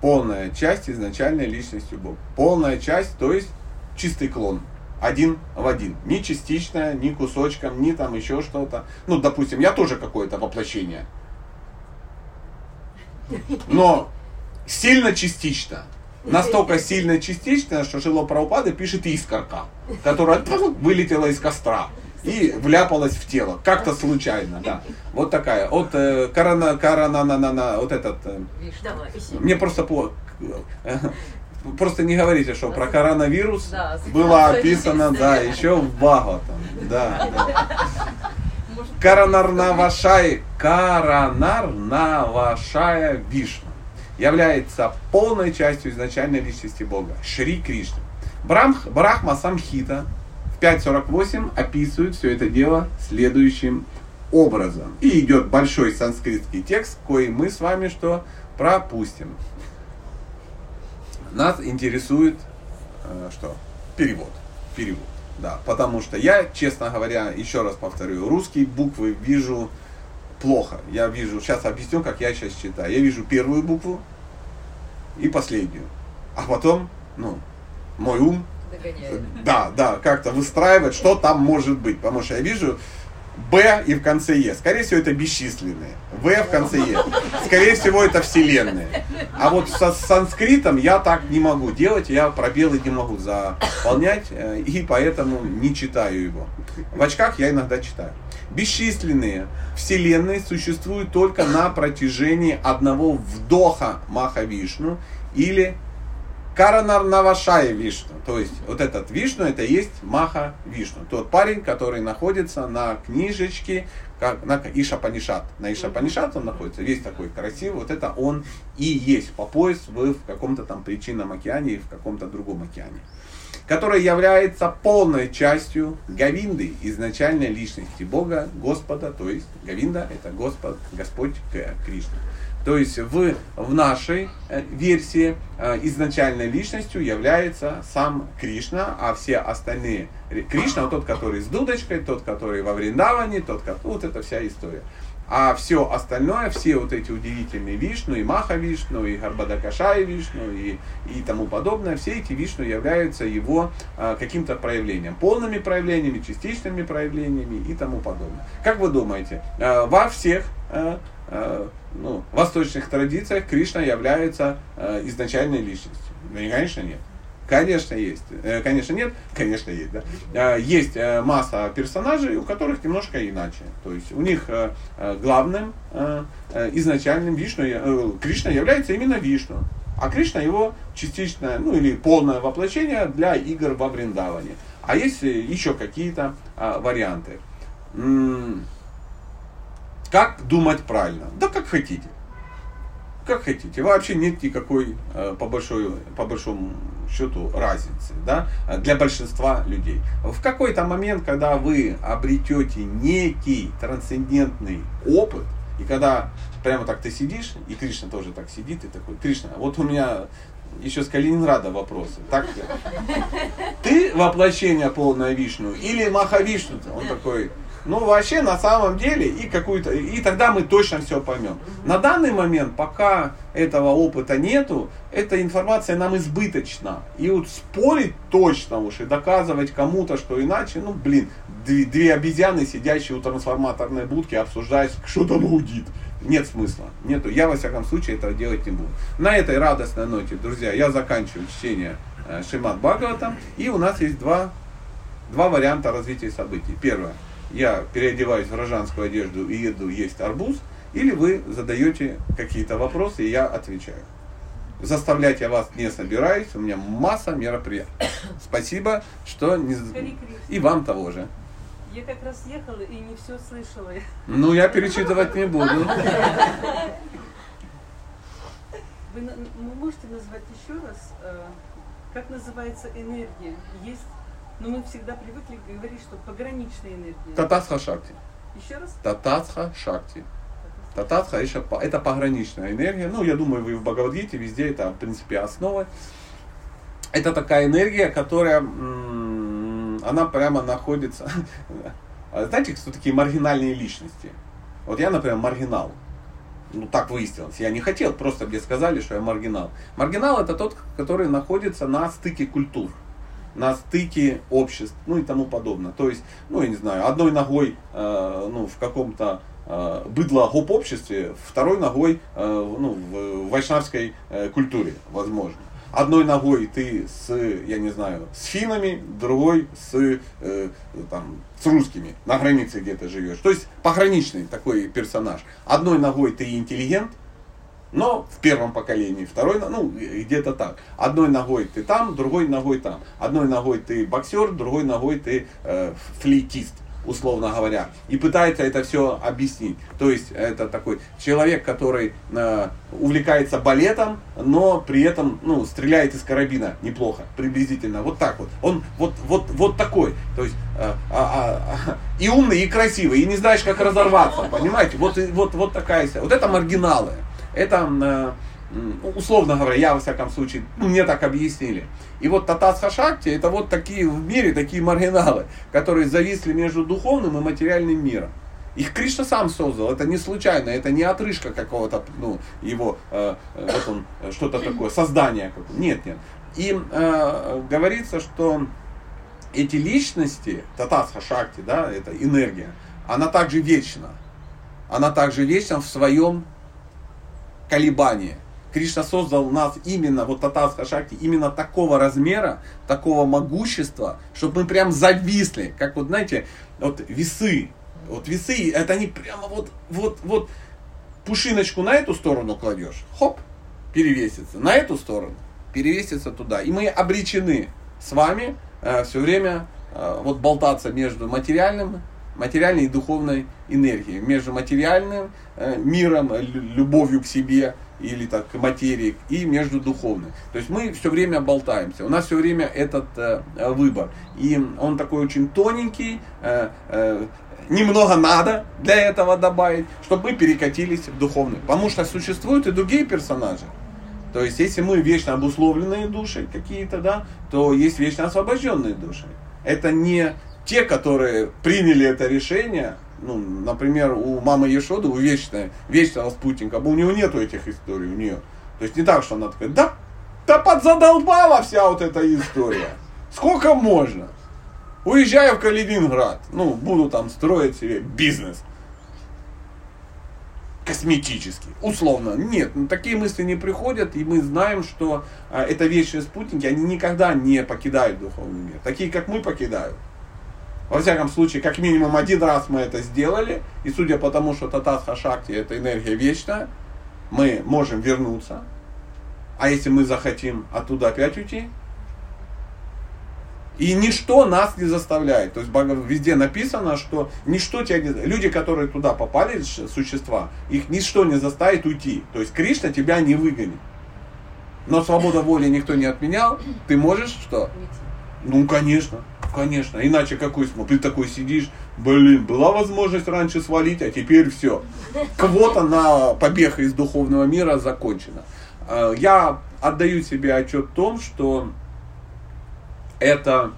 Полная часть изначальной личности Бога. Полная часть, то есть чистый клон. Один в один. Ни частичная, ни кусочком, ни там еще что-то. Ну, допустим, я тоже какое-то воплощение. Но сильно частично. Настолько сильно частично, что Шило Праупада пишет искорка, которая вылетела из костра и вляпалась в тело. Как-то случайно, да. Вот такая. Вот э, корона, корона, на, на, на, вот этот. Э, мне просто по, э, просто не говорите, что про коронавирус да, было описано, да, еще в Бхагаватам. Да, да. Коронарнавашай, Коронарнавашая Вишну является полной частью изначальной личности Бога, Шри Кришна. Брамх, Брахма Самхита в 5.48 описывает все это дело следующим образом. И идет большой санскритский текст, кой мы с вами что пропустим. Нас интересует э, что? Перевод. Перевод. Да, потому что я, честно говоря, еще раз повторю, русские буквы вижу плохо. Я вижу, сейчас объясню, как я сейчас читаю. Я вижу первую букву, и последнюю. А потом, ну, мой ум, Догоняет. да, да, как-то выстраивать, что там может быть. Потому что я вижу Б и в конце Е. Скорее всего, это бесчисленные. В в конце Е. Скорее всего, это вселенные. А вот со, с санскритом я так не могу делать, я пробелы не могу заполнять, э, и поэтому не читаю его. В очках я иногда читаю. Бесчисленные вселенные существуют только на протяжении одного вдоха Махавишну или Каранарнавашая Вишну. То есть вот этот Вишну, это есть Маха Вишну. Тот парень, который находится на книжечке, как, на Ишапанишат. На Ишапанишат он находится, весь такой красивый. Вот это он и есть по пояс в, в каком-то там причинном океане и в каком-то другом океане которая является полной частью Гавинды, изначальной личности Бога, Господа, то есть Гавинда это Господь, Господь Кришна. То есть в, в нашей э, версии э, изначальной личностью является сам Кришна, а все остальные Кришна, тот, который с дудочкой, тот, который во Вриндаване, тот, вот эта вся история. А все остальное, все вот эти удивительные Вишну, и Маха Вишну, и Гарбадакашай Вишну, и, и тому подобное, все эти Вишну являются его а, каким-то проявлением, полными проявлениями, частичными проявлениями и тому подобное. Как вы думаете, а, во всех а, а, ну, восточных традициях Кришна является а, изначальной личностью? Да, конечно, нет. Конечно, есть. Э, конечно, нет. Конечно, есть, да. Э, есть э, масса персонажей, у которых немножко иначе. То есть у них главным изначальным Вишну, Кришна является именно Вишну. А Кришна его частичное, ну или полное воплощение для игр во Вриндаване. А есть еще какие-то варианты. Как думать правильно? Да как хотите. Как хотите. Вообще нет никакой, по, большой, по большому счету разницы да, для большинства людей. В какой-то момент, когда вы обретете некий трансцендентный опыт, и когда прямо так ты сидишь, и Кришна тоже так сидит, и такой, Кришна, вот у меня еще с Калининграда вопросы. Так, ты воплощение полное Вишну или Махавишну? Он такой, ну, вообще, на самом деле, и какую-то, и тогда мы точно все поймем. На данный момент, пока этого опыта нету, эта информация нам избыточна. И вот спорить точно уж и доказывать кому-то, что иначе, ну, блин, две, две обезьяны, сидящие у трансформаторной будки, обсуждают, что там гудит. Нет смысла. Нету. Я, во всяком случае, этого делать не буду. На этой радостной ноте, друзья, я заканчиваю чтение э, Шимат Бхагаватам. И у нас есть два, два варианта развития событий. Первое я переодеваюсь в гражданскую одежду и еду есть арбуз, или вы задаете какие-то вопросы, и я отвечаю. Заставлять я вас не собираюсь, у меня масса мероприятий. Спасибо, что не... И вам того же. Я как раз ехала и не все слышала. Ну, я перечитывать не буду. Вы можете назвать еще раз, э, как называется энергия? Есть но мы всегда привыкли говорить, что пограничная энергия. Татасха Шакти. Еще раз? Татасха Шакти. Татасха это пограничная энергия. Ну, я думаю, вы в Бхагавадгите везде это, в принципе, основа. Это такая энергия, которая она прямо находится... А знаете, кто такие маргинальные личности? Вот я, например, маргинал. Ну, так выяснилось. Я не хотел, просто мне сказали, что я маргинал. Маргинал это тот, который находится на стыке культур на стыке обществ, ну и тому подобное. То есть, ну я не знаю, одной ногой э, ну, в каком-то э, быдло гоп обществе, второй ногой э, ну, в вайшнавской э, культуре, возможно одной ногой ты с, я не знаю, с финами, другой с, э, там, с русскими, на границе где-то живешь. То есть пограничный такой персонаж. Одной ногой ты интеллигент, но в первом поколении, второй, ну, где-то так. Одной ногой ты там, другой ногой там. Одной ногой ты боксер, другой ногой ты э, флейтист условно говоря, и пытается это все объяснить. То есть это такой человек, который э, увлекается балетом, но при этом ну, стреляет из карабина неплохо, приблизительно. Вот так вот. Он вот, вот, вот такой. То есть э, а, а, и умный, и красивый, и не знаешь, как разорваться. Понимаете? Вот, вот, вот такая. Вот это маргиналы. Это э, условно говоря, я во всяком случае, ну, мне так объяснили. И вот Татасха Шакти это вот такие в мире, такие маргиналы, которые зависли между духовным и материальным миром. Их Кришна сам создал, это не случайно, это не отрыжка какого-то, ну, его, э, э вот он, что-то такое, создание какое-то. Нет, нет. И э, говорится, что эти личности, Татасха Шакти, да, это энергия, она также вечна. Она также вечна в своем колебании. Кришна создал нас именно, вот Татарска Шакти, именно такого размера, такого могущества, чтобы мы прям зависли, как вот, знаете, вот весы, вот весы, это они прямо вот, вот, вот, пушиночку на эту сторону кладешь, хоп, перевесится, на эту сторону, перевесится туда. И мы обречены с вами э, все время э, вот болтаться между материальным, материальной и духовной энергией, между материальным э, миром, любовью к себе или так к материи, и между духовным. То есть мы все время болтаемся, у нас все время этот э, выбор. И он такой очень тоненький, э, э, немного надо для этого добавить, чтобы мы перекатились в духовный. Потому что существуют и другие персонажи. То есть, если мы вечно обусловленные души какие-то, да, то есть вечно освобожденные души. Это не те, которые приняли это решение, ну, например, у мамы Ешоды, у вечной, вечного спутника, у него нету этих историй, у нее. То есть не так, что она такая, да, да подзадолбала вся вот эта история. Сколько можно? Уезжаю в Калининград, ну, буду там строить себе бизнес. Косметический, условно. Нет, ну, такие мысли не приходят, и мы знаем, что а, это вечные спутники, они никогда не покидают духовный мир. Такие, как мы, покидают. Во всяком случае, как минимум один раз мы это сделали, и судя по тому, что Татасха Шакти это энергия вечная, мы можем вернуться. А если мы захотим оттуда опять уйти, и ничто нас не заставляет. То есть везде написано, что ничто тебя не... Люди, которые туда попали, существа, их ничто не заставит уйти. То есть Кришна тебя не выгонит. Но свобода воли никто не отменял. Ты можешь что? Ну, конечно. Конечно, иначе какой смысл? Ты такой сидишь, блин, была возможность раньше свалить, а теперь все. Квота на побег из духовного мира закончена. А, я отдаю себе отчет в том, что это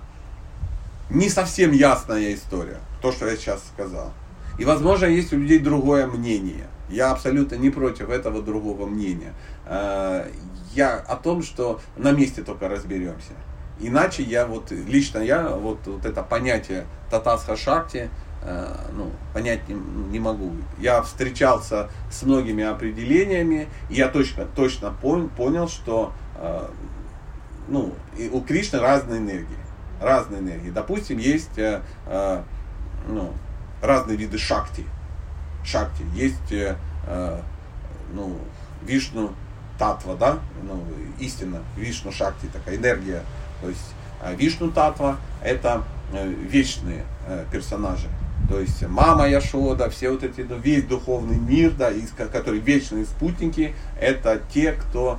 не совсем ясная история, то, что я сейчас сказал. И, возможно, есть у людей другое мнение. Я абсолютно не против этого другого мнения. А, я о том, что на месте только разберемся. Иначе я вот, лично я, вот, вот это понятие татасха шакти, э, ну, понять не, не могу. Я встречался с многими определениями, и я точно, точно пон, понял, что э, ну, у Кришны разные энергии. Разные энергии. Допустим, есть э, э, ну, разные виды шакти. Шакти. Есть э, э, ну, Вишну Татва, да, ну, истина, Вишну Шакти, такая энергия то есть э, Вишну Татва это э, вечные э, персонажи. То есть мама Яшода, все вот эти, ну, весь духовный мир, да, из, который вечные спутники, это те, кто,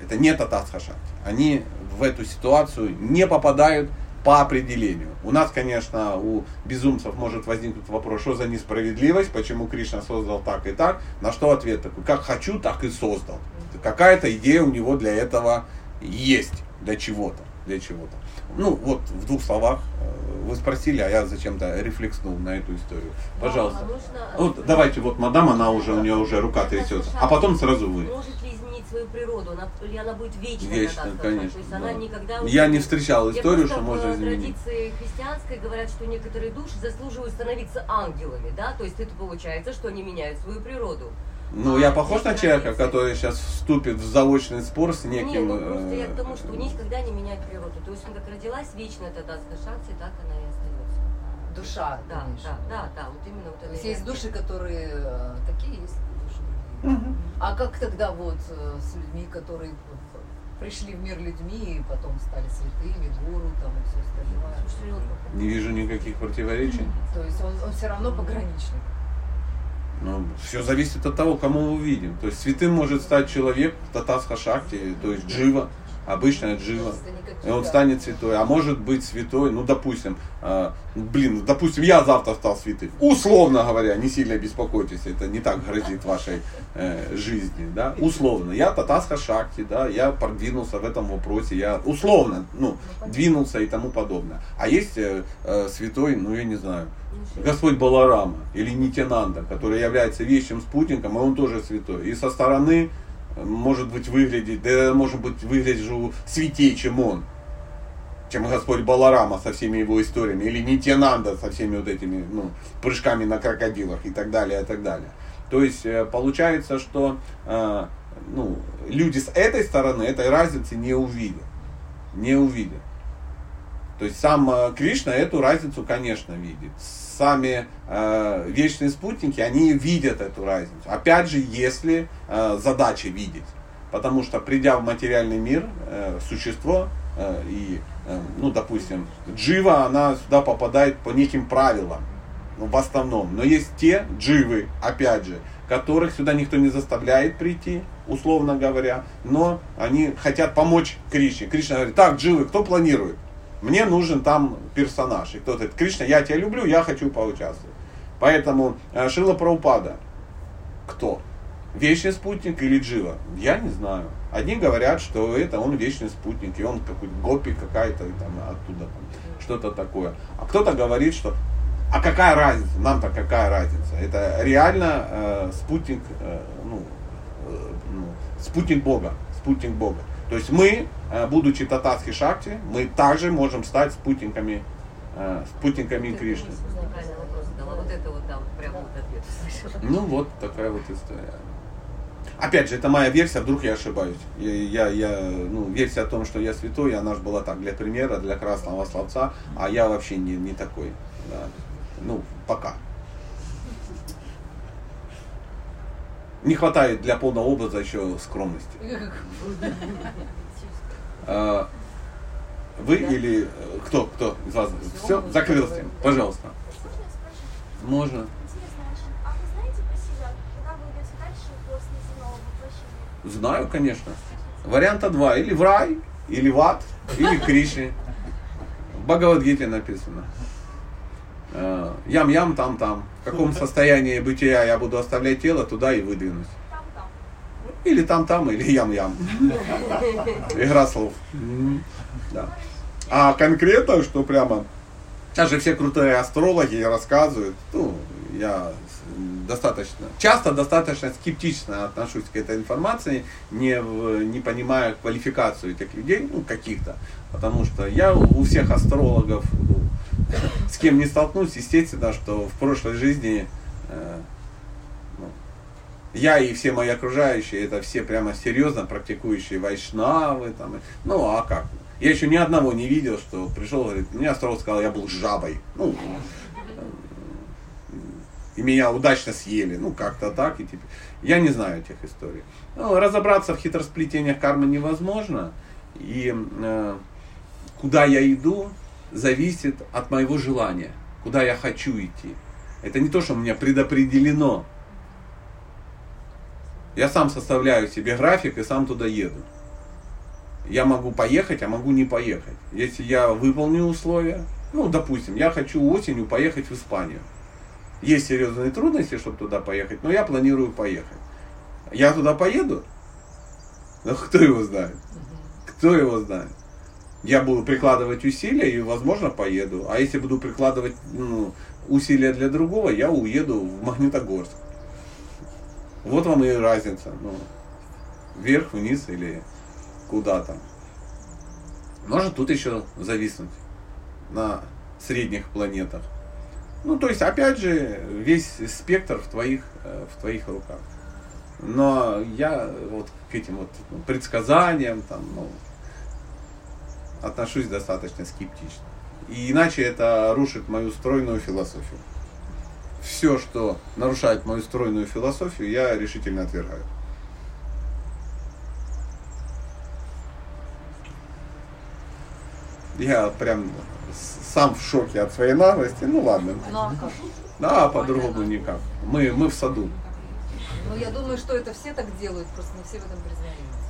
это не Татасхашакти. Они в эту ситуацию не попадают по определению. У нас, конечно, у безумцев может возникнуть вопрос, что за несправедливость, почему Кришна создал так и так. На что ответ такой, как хочу, так и создал. Какая-то идея у него для этого есть для чего-то. для чего-то. Ну, вот в двух словах э, вы спросили, а я зачем-то рефлекснул на эту историю. Пожалуйста. Нужно- Вот давайте, вот мадам, она уже, у нее уже рука трясется. А потом сразу вы. Может ли изменить свою природу? Она, или она будет вечной? Вечно, тогда, конечно, То есть да. она никогда уже- Я не встречал историю, что можно в изменить. традиции христианской говорят, что некоторые души заслуживают становиться ангелами, да? То есть это получается, что они меняют свою природу. Ну, А, я похож на человека, который сейчас вступит в заочный спор с Не, неким... ну просто я э, к тому, что никогда не меняют природу. То есть она как родилась вечная тогда с шахте, так она и остается. Душа, Да, в да, да, да, вот именно вот То это. есть и есть есть. души, которые э, такие, есть души другие. Мгм. А как тогда вот э, с людьми, которые пришли в мир людьми и потом стали святыми, гуру там и все остальное? Не вижу никаких противоречий. То есть он, он все равно пограничник. Ну, все зависит от того, кому мы увидим. То есть святым может стать человек Татасха Шакти, то есть Джива, обычная Джива. И он станет святой. А может быть святой, ну, допустим, э, блин, допустим, я завтра стал святым. Условно говоря, не сильно беспокойтесь, это не так грозит вашей э, жизни, да, условно. Я Татасха Шакти, да, я продвинулся в этом вопросе, я условно, ну, двинулся и тому подобное. А есть э, э, святой, ну, я не знаю, ну, Господь Баларама или Нитянанда, который является вещим спутником, и он тоже святой. И со стороны может быть выглядеть, да может быть выгляжу святее, чем он. Чем Господь Баларама со всеми его историями, или Нитянанда со всеми вот этими ну, прыжками на крокодилах и так далее, и так далее. То есть э, получается, что э, ну, люди с этой стороны этой разницы не увидят. Не увидят. То есть сам э, Кришна эту разницу, конечно, видит. Сами э, вечные спутники, они видят эту разницу. Опять же, если э, задача видеть. Потому что придя в материальный мир, э, существо э, и, э, ну, допустим, джива, она сюда попадает по неким правилам. Ну, в основном. Но есть те дживы, опять же, которых сюда никто не заставляет прийти, условно говоря, но они хотят помочь Кришне. Кришна говорит, так, дживы, кто планирует? Мне нужен там персонаж. И кто-то говорит, Кришна, я тебя люблю, я хочу поучаствовать. Поэтому э, Шила Праупада, кто? Вечный спутник или Джива? Я не знаю. Одни говорят, что это он вечный спутник, и он какой-то гопи какая-то, там оттуда там, что-то такое. А кто-то говорит, что а какая разница? Нам-то какая разница? Это реально э, спутник, э, ну, э, ну, спутник Бога, спутник Бога. То есть мы, э, будучи татарской шакти, мы также можем стать спутниками, э, спутниками Кришны. услышала. Ну вот такая вот история. Опять же, это моя версия, вдруг я ошибаюсь. Я, я, я, ну, версия о том, что я святой, она же была так для примера, для красного словца, а я вообще не, не такой. да. Ну, пока. Не хватает для полного образа еще скромности. А, Вы или э, кто, кто из вас? Все, тема. Пожалуйста. Можно. А? Знаю, конечно. Варианта два. Или в рай, или в ад, или к Кришне. В Бхагавадгите написано. Э, Ям-ям, там-там. В каком состоянии бытия я буду оставлять тело, туда и выдвинусь. Там-там. Или там-там, или ям-ям. Игра слов. Да. А конкретно, что прямо... Даже все крутые астрологи рассказывают, ну, я достаточно, часто достаточно скептично отношусь к этой информации, не, не понимая квалификацию этих людей, ну, каких-то. Потому что я у всех астрологов, ну, с кем не столкнусь, естественно, что в прошлой жизни э, ну, я и все мои окружающие, это все прямо серьезно практикующие вайшнавы. Там, ну, а как? Я еще ни одного не видел, что пришел, говорит, мне астролог сказал, я был жабой. Ну, э, и меня удачно съели. Ну, как-то так. И, типа, я не знаю этих историй. Ну, разобраться в хитросплетениях кармы невозможно. И э, куда я иду, зависит от моего желания. Куда я хочу идти. Это не то, что у меня предопределено. Я сам составляю себе график и сам туда еду. Я могу поехать, а могу не поехать. Если я выполню условия, ну, допустим, я хочу осенью поехать в Испанию. Есть серьезные трудности, чтобы туда поехать, но я планирую поехать. Я туда поеду? Ну, кто его знает? Кто его знает? Я буду прикладывать усилия и, возможно, поеду. А если буду прикладывать ну, усилия для другого, я уеду в Магнитогорск. Вот вам и разница. Ну, вверх, вниз или куда-то. Может тут еще зависнуть на средних планетах. Ну, то есть, опять же, весь спектр в твоих, э, в твоих руках. Но я вот к этим вот предсказаниям там, ну, отношусь достаточно скептично. И иначе это рушит мою стройную философию. Все, что нарушает мою стройную философию, я решительно отвергаю. Я прям сам в шоке от своей наглости. Ну ладно. Ну а как? Да, по-другому никак. Мы, мы в саду. Ну я думаю, что это все так делают, просто не все в этом признаются.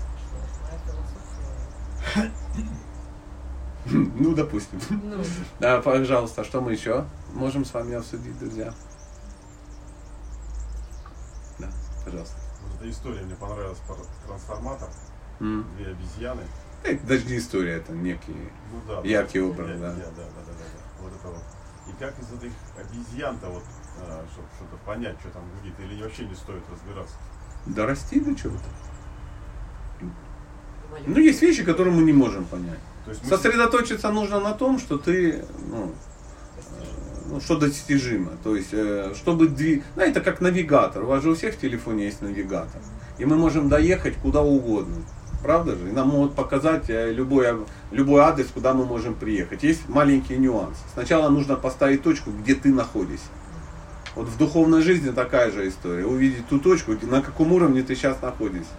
Ну, допустим. Ну, Да, пожалуйста, что мы еще можем с вами обсудить, друзья? Да, пожалуйста. Вот эта история мне понравилась про трансформатор. М. Две обезьяны. Это даже не история, это некий Ну да. Яркий да, образ, я- да. я- да, да, да, да, да. Вот это вот. И как из этих обезьян-то вот, чтобы что-то понять, что там гудит, или вообще не стоит разбираться? дорасти до чего-то. Ну, есть вещи, которые мы не можем понять. Есть мы- Сосредоточиться нужно на том, что ты, ну, э, ну, что достижимо. То есть, э, чтобы двиг... Ну, это как навигатор. У вас же у всех в телефоне есть навигатор. И мы можем доехать куда угодно. Правда же? И нам могут показать э, любой, любой адрес, куда мы можем приехать. Есть маленькие нюансы. Сначала нужно поставить точку, где ты находишься. Вот в духовной жизни такая же история. Увидеть ту точку, на каком уровне ты сейчас находишься.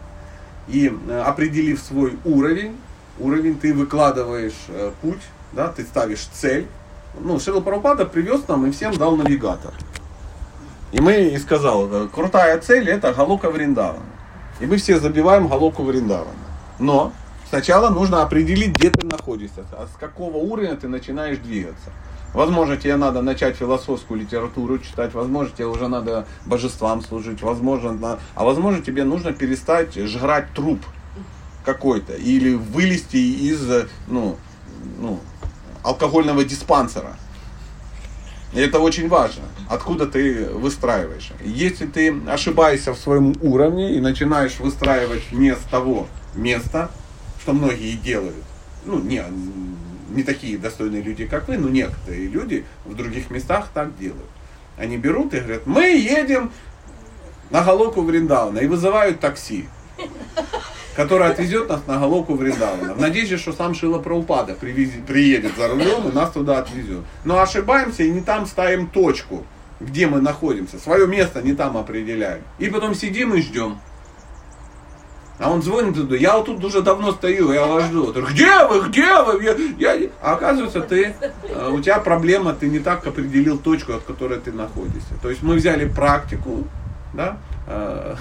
И определив свой уровень, уровень ты выкладываешь э, путь, да, ты ставишь цель. Ну, Шрила Прабхупада привез нам и всем дал навигатор. И мы и сказал, э, крутая цель это Галока Вриндавана. И мы все забиваем Галоку Вриндавана. Но сначала нужно определить, где ты находишься, а с какого уровня ты начинаешь двигаться. Возможно, тебе надо начать философскую литературу читать, возможно, тебе уже надо божествам служить, возможно, а возможно, тебе нужно перестать жрать труп какой-то или вылезти из э, ну, ну, алкогольного диспансера. И это очень важно, откуда ты выстраиваешь. Если ты ошибаешься в своем уровне и начинаешь выстраивать не с того места, что многие делают, ну, не, не такие достойные люди, как вы, но некоторые люди в других местах так делают. Они берут и говорят, мы едем на Галоку Вриндауна и вызывают такси, которое отвезет нас на Галоку Вриндауна. В надежде, что сам Шила Праупада приедет за рулем и нас туда отвезет. Но ошибаемся и не там ставим точку, где мы находимся. Свое место не там определяем. И потом сидим и ждем. А он звонит туда, я вот тут уже давно стою, я вас жду. Где вы, где вы? Я, я... А оказывается, ты, э, у тебя проблема, ты не так определил точку, от которой ты находишься. То есть мы взяли практику, да, э,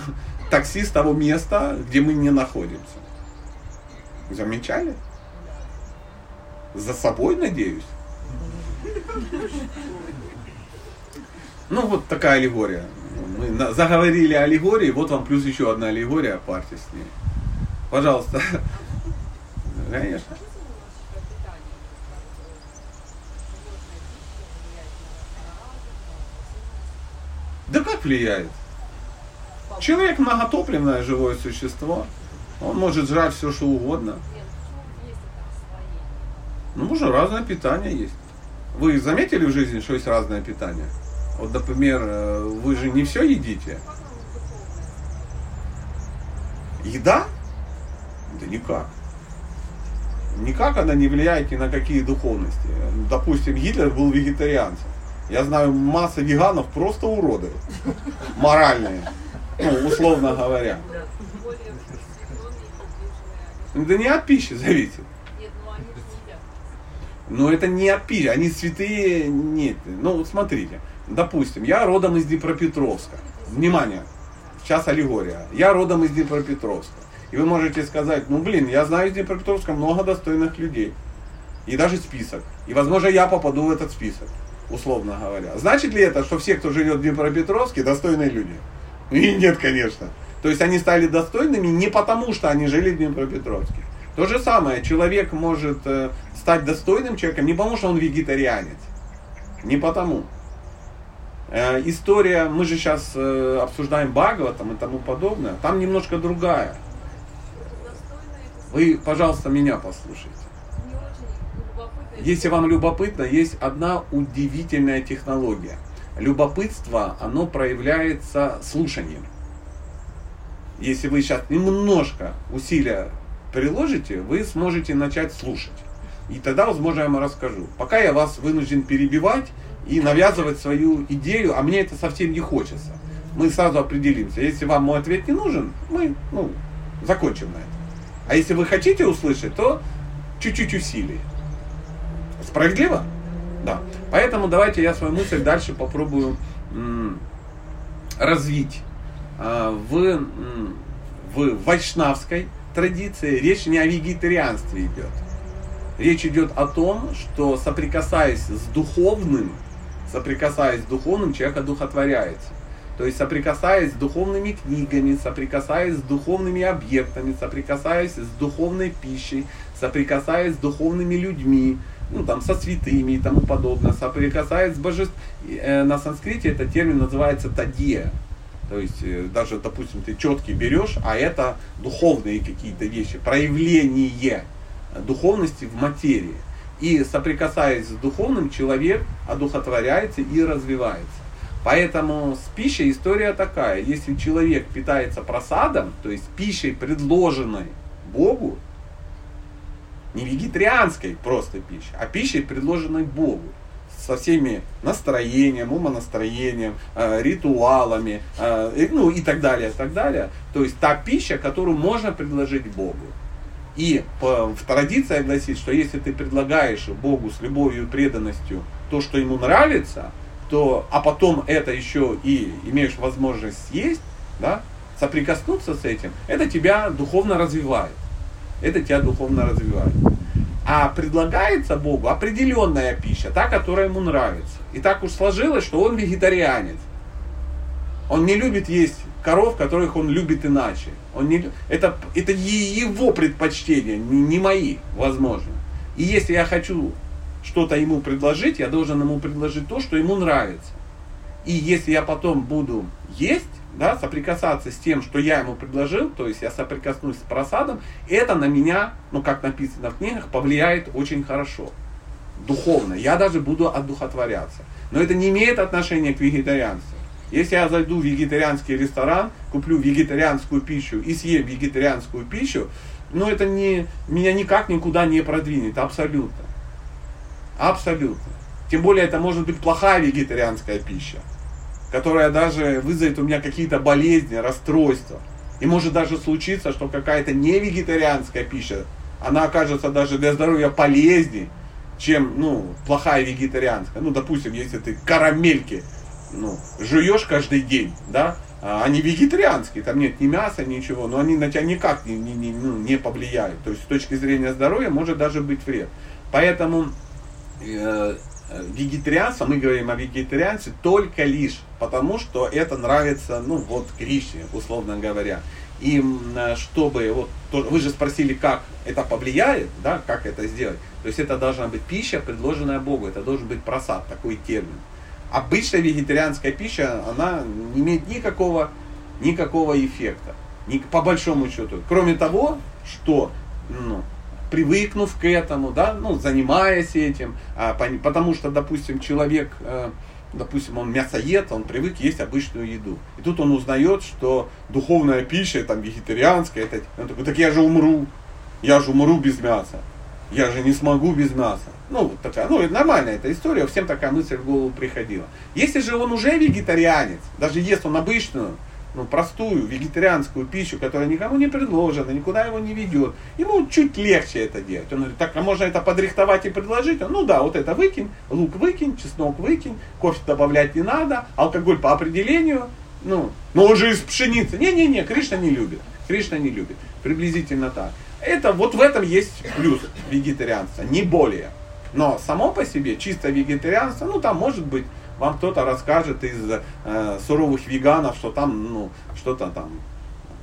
такси с того места, где мы не находимся. Замечали? За собой, надеюсь? Ну, вот такая аллегория. Мы заговорили о аллегории, вот вам плюс еще одна аллегория, парьте с ней. Пожалуйста. Конечно. Да как влияет? Человек многотопливное живое существо. Он может жрать все, что угодно. Ну, можно разное питание есть. Вы заметили в жизни, что есть разное питание? Вот, например, э, вы же не все едите. Еда? Да никак. Никак она не влияет ни на какие духовности. Допустим, Гитлер был вегетарианцем. Я знаю масса веганов просто уроды. Моральные. Ну, условно говоря. Да не от пищи зависит. Но это не от пищи, они святые, нет. Ну, вот смотрите, допустим, я родом из Днепропетровска. Внимание, сейчас аллегория. Я родом из Днепропетровска. И вы можете сказать, ну блин, я знаю из Днепропетровска много достойных людей. И даже список. И возможно я попаду в этот список, условно говоря. Значит ли это, что все, кто живет в Днепропетровске, достойные люди? И нет, конечно. То есть они стали достойными не потому, что они жили в Днепропетровске. То же самое, человек может э, стать достойным человеком не потому, что он вегетарианец. Не потому. Э, история, мы же сейчас э, обсуждаем Бхагаватам и тому подобное, там немножко другая. Вы, пожалуйста, меня послушайте. Если вам любопытно, есть одна удивительная технология. Любопытство, оно проявляется слушанием. Если вы сейчас немножко усилия приложите, вы сможете начать слушать. И тогда, возможно, я вам расскажу. Пока я вас вынужден перебивать и навязывать свою идею, а мне это совсем не хочется. Мы сразу определимся. Если вам мой ответ не нужен, мы ну, закончим на этом. А если вы хотите услышать, то чуть-чуть усилий. Справедливо? Да. Поэтому давайте я свою мысль дальше попробую развить. А, В, в вайшнавской традиции речь не о вегетарианстве идет. Речь идет о том, что соприкасаясь с духовным, соприкасаясь с духовным, человек одухотворяется. То есть соприкасаясь с духовными книгами, соприкасаясь с духовными объектами, соприкасаясь с духовной пищей, соприкасаясь с духовными людьми, ну там со святыми и тому подобное, соприкасаясь с божеством. На санскрите этот термин называется тадия. То есть э, даже, допустим, ты четки берешь, а это духовные какие-то вещи, проявление духовности в материи. И соприкасаясь с духовным, человек одухотворяется и развивается. Поэтому с пищей история такая. Если человек питается просадом, то есть пищей, предложенной Богу, не вегетарианской просто пищей, а пищей, предложенной Богу, со всеми настроением, умонастроением, э, ритуалами, э, ну и так далее, так далее. То есть та пища, которую можно предложить Богу. И по, в традиция гласит, что если ты предлагаешь Богу с любовью и преданностью то, что ему нравится, то, а потом это еще и имеешь возможность съесть, да, соприкоснуться с этим, это тебя духовно развивает. Это тебя духовно развивает. А предлагается Богу определенная пища, та, которая ему нравится. И так уж сложилось, что он вегетарианец. Он не любит есть коров, которых он любит иначе. Он не, это, это его предпочтения, не, мои, возможно. И если я хочу что-то ему предложить, я должен ему предложить то, что ему нравится. И если я потом буду есть, да, соприкасаться с тем, что я ему предложил, то есть я соприкоснусь с просадом, это на меня, ну как написано в книгах, повлияет очень хорошо. Духовно. Я даже буду одухотворяться. Но это не имеет отношения к вегетарианству. Если я зайду в вегетарианский ресторан, куплю вегетарианскую пищу и съем вегетарианскую пищу, ну это не, меня никак никуда не продвинет, абсолютно. Абсолютно. Тем более это может быть плохая вегетарианская пища, которая даже вызовет у меня какие-то болезни, расстройства. И может даже случиться, что какая-то не вегетарианская пища, она окажется даже для здоровья полезнее, чем ну, плохая вегетарианская. Ну, допустим, если ты карамельки ну, жуешь каждый день, да, а они вегетарианские, там нет ни мяса, ничего, но они на тебя никак не, не, не, ну, не повлияют. То есть с точки зрения здоровья может даже быть вред. Поэтому э, вегетарианство, мы говорим о вегетарианстве только лишь потому, что это нравится, ну вот, Кришне, условно говоря. И чтобы, вот, то, вы же спросили, как это повлияет, да, как это сделать. То есть это должна быть пища, предложенная Богу, это должен быть просад, такой термин. Обычная вегетарианская пища, она не имеет никакого, никакого эффекта, ни, по большому счету. Кроме того, что ну, привыкнув к этому, да, ну, занимаясь этим, а, потому что, допустим, человек, э, допустим, он мясоед, он привык есть обычную еду. И тут он узнает, что духовная пища, там, вегетарианская, это, он такой, так я же умру, я же умру без мяса, я же не смогу без мяса. Ну, вот такая, ну, нормальная эта история, всем такая мысль в голову приходила. Если же он уже вегетарианец, даже ест он обычную, ну, простую вегетарианскую пищу, которая никому не предложена, никуда его не ведет, ему чуть легче это делать. Он говорит, так, а можно это подрихтовать и предложить? Он, ну да, вот это выкинь, лук выкинь, чеснок выкинь, кофе добавлять не надо, алкоголь по определению, ну, но он же из пшеницы. Не-не-не, Кришна не любит. Кришна не любит. Приблизительно так. Это вот в этом есть плюс вегетарианства, не более. Но само по себе чисто вегетарианство, ну там может быть вам кто-то расскажет из э, суровых веганов, что там ну, что-то там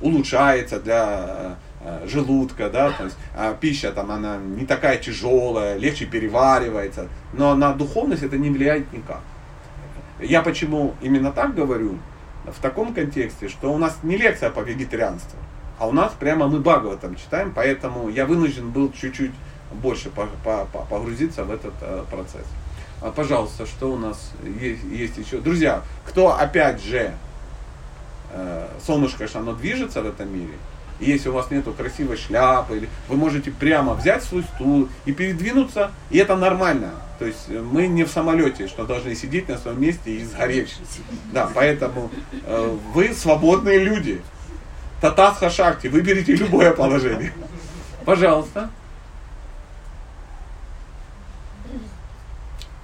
улучшается для э, желудка, да, то есть а пища там она не такая тяжелая, легче переваривается, но на духовность это не влияет никак. Я почему именно так говорю, в таком контексте, что у нас не лекция по вегетарианству, а у нас прямо мы Бхагаватам читаем, поэтому я вынужден был чуть-чуть больше по- по- по- погрузиться в этот э, процесс. А, пожалуйста, что у нас есть, есть еще? Друзья, кто опять же э, солнышко, что оно движется в этом мире, и если у вас нету красивой шляпы, или вы можете прямо взять свой стул и передвинуться, и это нормально. То есть э, мы не в самолете, что должны сидеть на своем месте и сгореть. Да, поэтому э, вы свободные люди. Татасха Шакти, выберите любое положение. Пожалуйста.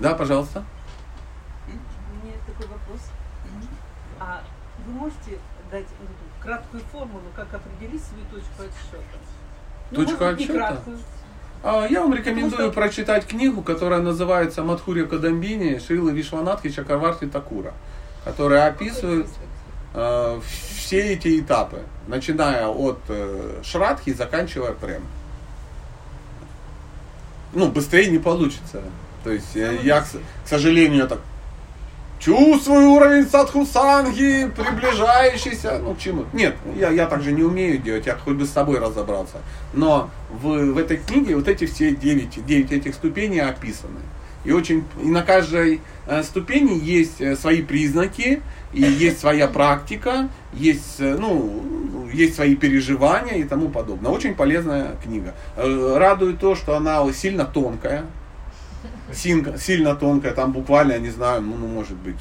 Да, пожалуйста. У меня такой вопрос. А вы можете дать ну, краткую формулу, как определить свою точку отсчета? Ну, Точку может отсчета? краткую. А, Я вам рекомендую Потому что- прочитать книгу, которая называется Мадхурья Кадамбини Шрилы Вишванатхи Чакарварти Такура, которая описывает э, все эти этапы, начиная от э, Шрадхи и заканчивая прем. Ну, быстрее не получится. То есть э, я, к, к сожалению, так чувствую уровень садхусанги, приближающийся, ну, к чему. Нет, я, я так же не умею делать, я хоть бы с собой разобрался. Но в, в этой книге вот эти все 9, 9 этих ступеней описаны. И, очень, и на каждой э, ступени есть э, свои признаки, и есть своя практика, есть, ну, есть свои переживания и тому подобное. Очень полезная книга. Радует то, что она сильно тонкая, сильно, сильно тонкая, там буквально, я не знаю, ну, ну, может быть,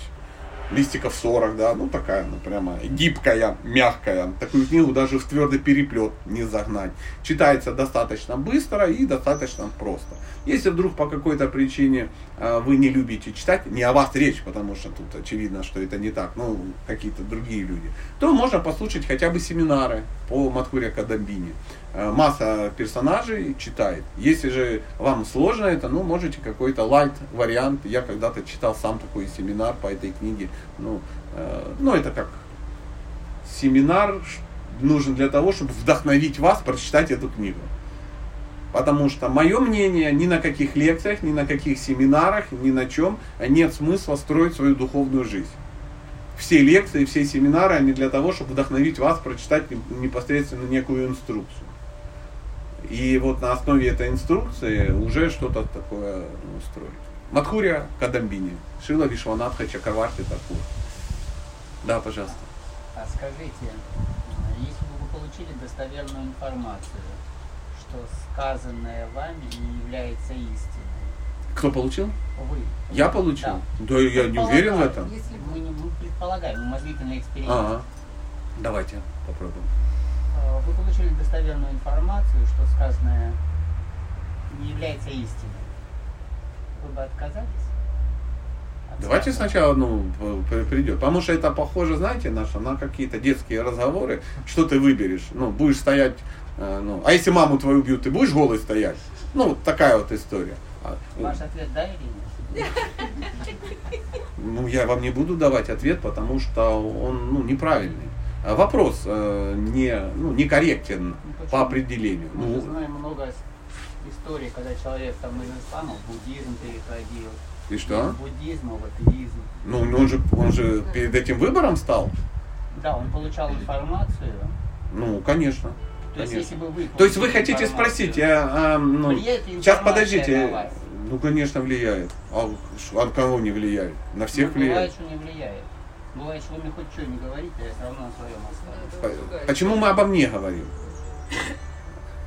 листиков 40, да, ну такая, ну прямо гибкая, мягкая. Такую книгу даже в твердый переплет не загнать. Читается достаточно быстро и достаточно просто. Если вдруг по какой-то причине э, вы не любите читать, не о вас речь, потому что тут очевидно, что это не так, ну какие-то другие люди, то можно послушать хотя бы семинары по Матхуре Кадамбине. Э, Масса персонажей читает. Если же вам сложно это, ну можете какой-то лайт вариант. Я когда-то читал сам такой семинар по этой книге. Ну, э, ну это как семинар нужен для того, чтобы вдохновить вас прочитать эту книгу. Потому что мое мнение, ни на каких лекциях, ни на каких семинарах, ни на чем нет смысла строить свою духовную жизнь. Все лекции, все семинары, они для того, чтобы вдохновить вас прочитать неп- непосредственно некую инструкцию. И вот на основе этой инструкции уже что-то такое ну, строить. Мадхурия Кадамбини, Шила Вишванатха Чакарварти Такур. Да, пожалуйста. А скажите, если бы вы получили достоверную информацию, что сказанное вами не является истиной, Кто получил? вы. Я получил? Да. Да, я не уверен в этом. Если мы, не, мы предполагаем, умозрительный эксперимент. Ага. Давайте попробуем. Э, Вы получили достоверную информацию, что сказанное не является истиной. Вы бы отказались? от Давайте сначала, ну, придет. Потому что это похоже, знаете, наше, на какие-то детские разговоры. Что ты выберешь? Ну, будешь стоять, э, ну, а если маму твою бьют, ты будешь голый стоять? Ну, вот такая вот история. А, Ваш ответ да или нет? Ну, я вам не буду давать ответ, потому что он ну, неправильный. А Вопрос э, не, ну, некорректен Ну, по определению. Мы Ну, знаем много историй, когда человек там из ислама в буддизм переходил. и что? Из буддизма в атеизм. Ну, он же, он же перед этим выбором стал? Да, он получал информацию. Ну, конечно. То есть, Конечно. если бы вы То есть вы хотите спросить, а, а, ну, сейчас подождите, ну, конечно, влияет. А от кого не влияет? На всех Ну, влияет. Бывает, что не влияет. Бывает, что вы мне хоть что не говорите, а я все равно на своем останусь. По- Почему мы обо мне говорим?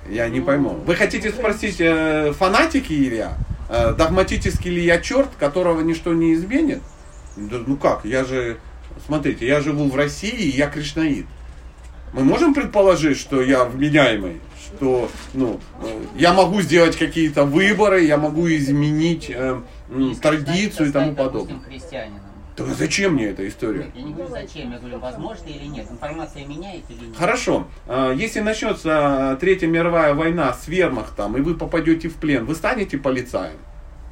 Я не пойму. Вы хотите спросить, э, фанатики ли я? Э, догматический ли я черт, которого ничто не изменит? Да, ну как, я же, смотрите, я живу в России, и я кришнаит. Мы можем предположить, что я вменяемый, что ну, э, я могу сделать какие-то выборы, я могу изменить э, Если традицию и тому допустим, подобное. христианином. Так зачем мне эта история? Нет, я не говорю зачем, я говорю, возможно или нет. Информация меняет или нет. Хорошо. А, Если начнется Третья мировая война с вермахтом, и вы попадете в плен, вы станете полицаем?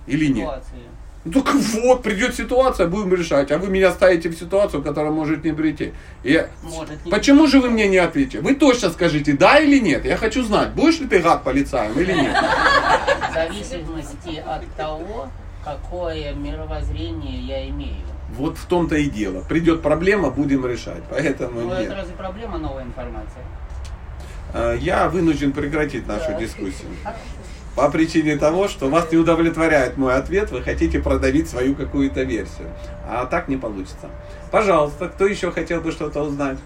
Или нет? Ситуации. Ну только вот, придет ситуация, будем решать, а вы меня ставите в ситуацию, которая может не прийти. Я- Может не Почему же вы мне не ответите? Вы точно скажите, да или нет? Я хочу знать, будешь ли ты гад полицаем или нет. В зависимости от того, какое мировоззрение я имею. Вот в том-то и дело. Придет проблема, будем решать. Поэтому Ну, это нет. разве проблема новая информация? Э, Я вынужден прекратить нашу дискуссию. По причине того, что вас не удовлетворяет мой ответ, вы хотите продавить свою какую-то версию. А так не получится. Пожалуйста, кто еще хотел бы что-то узнать?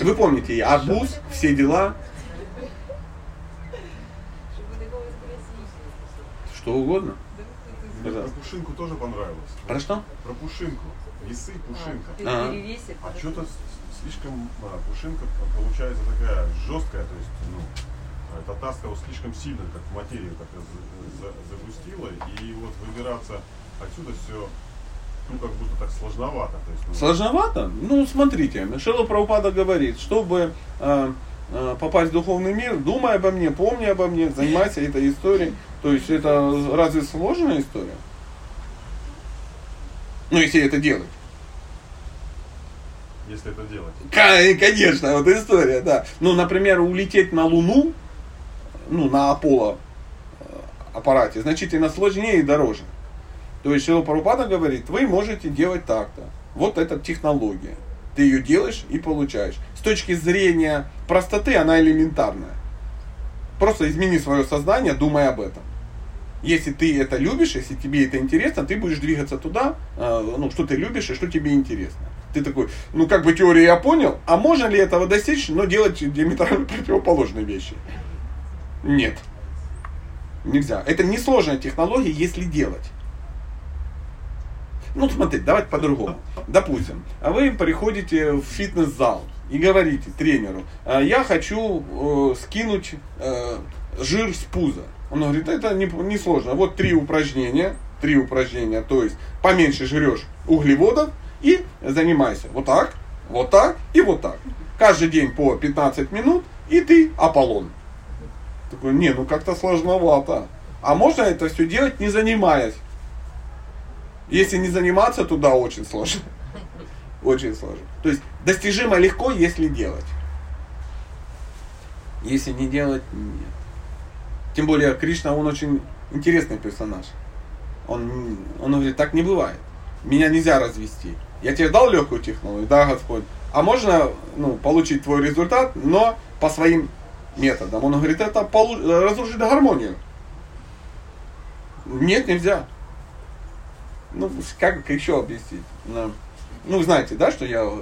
Вы помните, арбуз, все дела, что угодно. Про. Пушинку тоже понравилось. Про что? Про Пушинку. Весы Пушинка. А. Перевесит. А что-то слишком а, Пушинка получается такая жесткая, то есть, ну, а, татарская вот слишком сильно, как в материю за- за- загустила, и вот выбираться отсюда все, ну, как будто так сложновато. То есть, ну, Сложновато? Ну, смотрите, Шила Прабхупада говорит, чтобы э, попасть в духовный мир, думай обо мне, помни обо мне, занимайся этой историей. То есть это разве сложная история? Ну, если это делать. если это делать. Конечно, вот история, да. Ну, например, улететь на Луну, ну, на Аполло э, аппарате, значительно сложнее и дороже. То есть Шила Прабхупада говорит, вы можете делать так-то. Вот эта технология. Ты ее делаешь и получаешь. С точки зрения простоты она элементарная. Просто измени свое сознание, думай об этом. Если ты это любишь, если тебе это интересно, ты будешь двигаться туда, э, ну, что ты любишь и что тебе интересно. Ты такой, ну как бы теорию я понял, а можно ли этого достичь, но делать диаметрально противоположные вещи? Нет. Нельзя. Это несложная технология, если делать. Ну, смотрите, давайте по-другому. Допустим, а вы приходите в фитнес-зал и говорите тренеру, «А я хочу э, скинуть э, жир с пуза. Он говорит, это не, не сложно. Вот три упражнения, три упражнения, то есть поменьше жрешь углеводов и занимайся вот так, вот так и вот так. Каждый день по 15 минут, и ты Аполлон. Такой, не, ну как-то сложновато. А можно это все делать, не занимаясь. Если не заниматься, туда очень сложно. Очень сложно. То есть достижимо легко, если делать. Если не делать, нет. Тем более Кришна, он очень интересный персонаж. Он, он говорит, так не бывает. Меня нельзя развести. Я тебе дал легкую технологию, да, Господь. А можно ну, получить твой результат, но по своим методам. Он говорит, это разрушит гармонию. Нет, нельзя. Ну, как еще объяснить? Ну, Ну, знаете, да, что я э,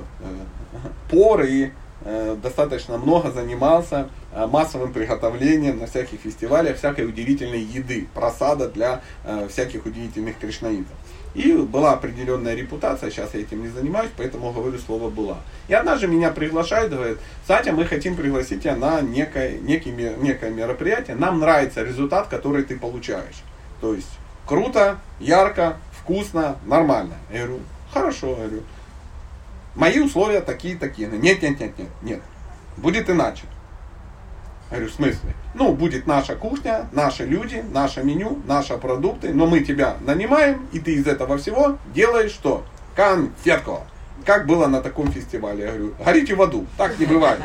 повар и э, достаточно много занимался э, массовым приготовлением на всяких фестивалях всякой удивительной еды, просада для всяких удивительных кришнаитов. И была определенная репутация, сейчас я этим не занимаюсь, поэтому говорю слово «была». И однажды меня приглашают, говорят, Сатя, мы хотим пригласить тебя на некое, некий, некое мероприятие, нам нравится результат, который ты получаешь. То есть круто, ярко, вкусно, нормально. Я говорю, хорошо, я говорю. Мои условия такие-такие. Нет, нет, нет, нет, нет. Будет иначе. Я говорю, в смысле? Ну, будет наша кухня, наши люди, наше меню, наши продукты, но мы тебя нанимаем, и ты из этого всего делаешь что? Конфетку. Как было на таком фестивале? Я говорю, горите в аду, так не бывает.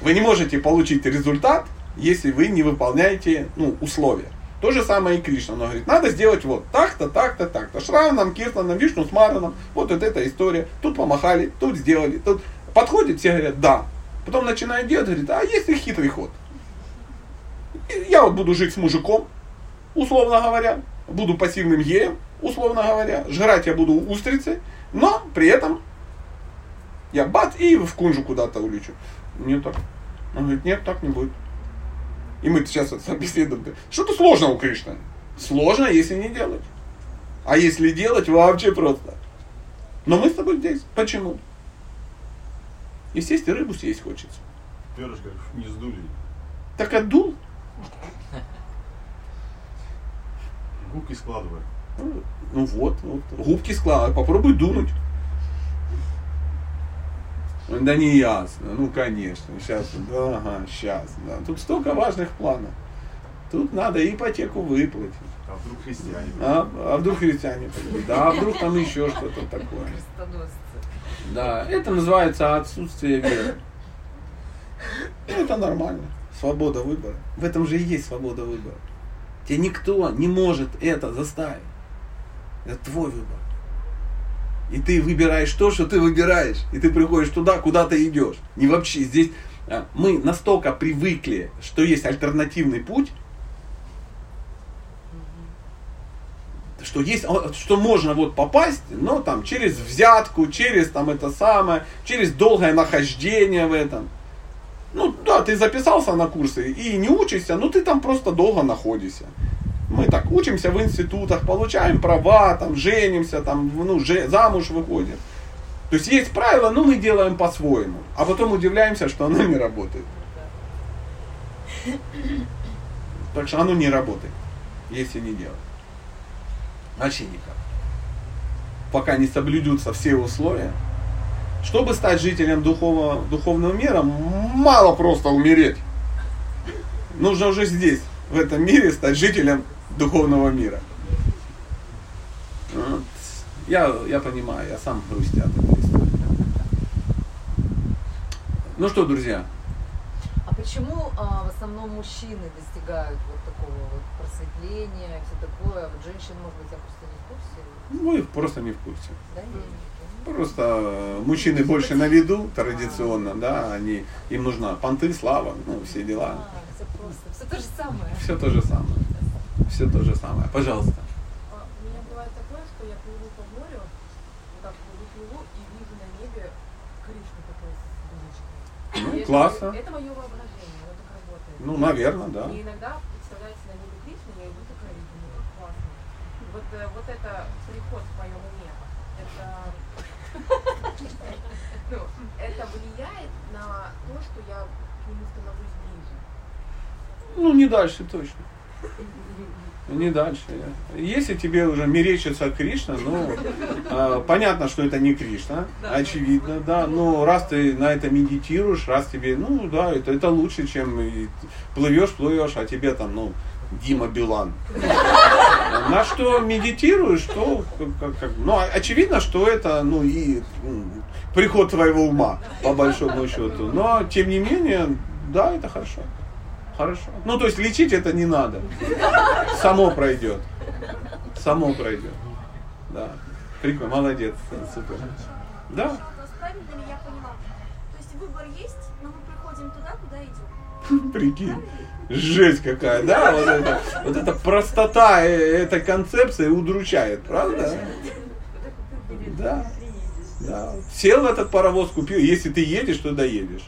Вы не можете получить результат, если вы не выполняете ну, условия. То же самое и Кришна. Он говорит, надо сделать вот так-то, так-то, так-то. Шраваном, Киртаном, Вишну, Смараном. Вот, вот эта история. Тут помахали, тут сделали. Тут подходит, все говорят, да. Потом начинает делать, говорит, а есть и хитрый ход. Я вот буду жить с мужиком, условно говоря, буду пассивным геем, условно говоря, жрать я буду устрицы, но при этом я бац и в кунжу куда-то улечу. Не так. Он говорит, нет, так не будет. И мы сейчас вот беседуем. Что-то сложно у Кришны. Сложно, если не делать. А если делать, вообще просто. Но мы с тобой здесь. Почему? И сесть и рыбу съесть хочется. Перышко не сдули. Так отдул. Губки складывай. Ну, Ну вот, вот. Губки складывай, попробуй дунуть. Да не ясно, ну конечно, сейчас, да, ага, сейчас, да. Тут столько важных планов. Тут надо ипотеку выплатить. А вдруг христиане? А, а вдруг христиане? Да, а вдруг там еще что-то такое. Да, это называется отсутствие веры. Это нормально. Свобода выбора. В этом же и есть свобода выбора. Тебе никто не может это заставить. Это твой выбор. И ты выбираешь то, что ты выбираешь. И ты приходишь туда, куда ты идешь. Не вообще. Здесь а, мы настолько привыкли, что есть альтернативный путь, что есть, а, что можно вот попасть, но там через взятку, через там это самое, через долгое нахождение в этом. Ну да, ты записался на курсы и не учишься, ну ты там просто долго находишься. Так учимся в институтах, получаем права, там женимся, там ну, же, замуж выходим. То есть есть правила, но мы делаем по-своему. А потом удивляемся, что оно не работает. Так что оно не работает, если не делать. Вообще никак. Пока не соблюдутся все условия. Чтобы стать жителем духовного, духовного мира, мало просто умереть. Нужно уже здесь, в этом мире, стать жителем духовного мира. Вот. Я, я понимаю, я сам грустят этой истории. Ну что, друзья, А почему а, в основном мужчины достигают вот такого вот просветления и все такое, а вот женщин, может быть, я просто не в курсе? вы просто не в курсе. Да, нет? Просто э, мужчины больше на виду традиционно, да, они, им нужна понты, слава, ну, все дела. А, все просто, все то же самое. Все то же самое. Все то же самое. Пожалуйста. А, У меня бывает такое, что я плыву по морю, вот так плыву, плыву и вижу на небе Кришну дудочкой. Ну, И это классно. моё- Это мое воображение, оно так работает. Ну, наверное, да. И иногда представляется на небе Кришна, я иду такая, и думаю, как классно. Вот, э, вот это приход в моем уме, это, ну, это влияет на то, что я к нему становлюсь ближе. Ну, не дальше точно. Не дальше. Если тебе уже мерещится Кришна, ну, э, понятно, что это не Кришна, очевидно, да, но раз ты на это медитируешь, раз тебе, ну, да, это, это лучше, чем и плывешь, плывешь, а тебе там, ну, Дима Билан. На что медитируешь, то, как, как- ну, очевидно, что это, ну, и приход твоего ума, по большому счету. Но, тем не менее, да, это хорошо. Хорошо. Ну, то есть лечить это не надо. Само пройдет. Само пройдет. Да. Прикольно, молодец, супер. Да, правильно ли я поняла? То есть выбор есть, но мы приходим туда, куда идем. прикинь. Жесть какая, да? Вот, это, вот эта простота э, этой концепции удручает, правда? Да. Да. Сел в этот паровоз, купил. Если ты едешь, то доедешь.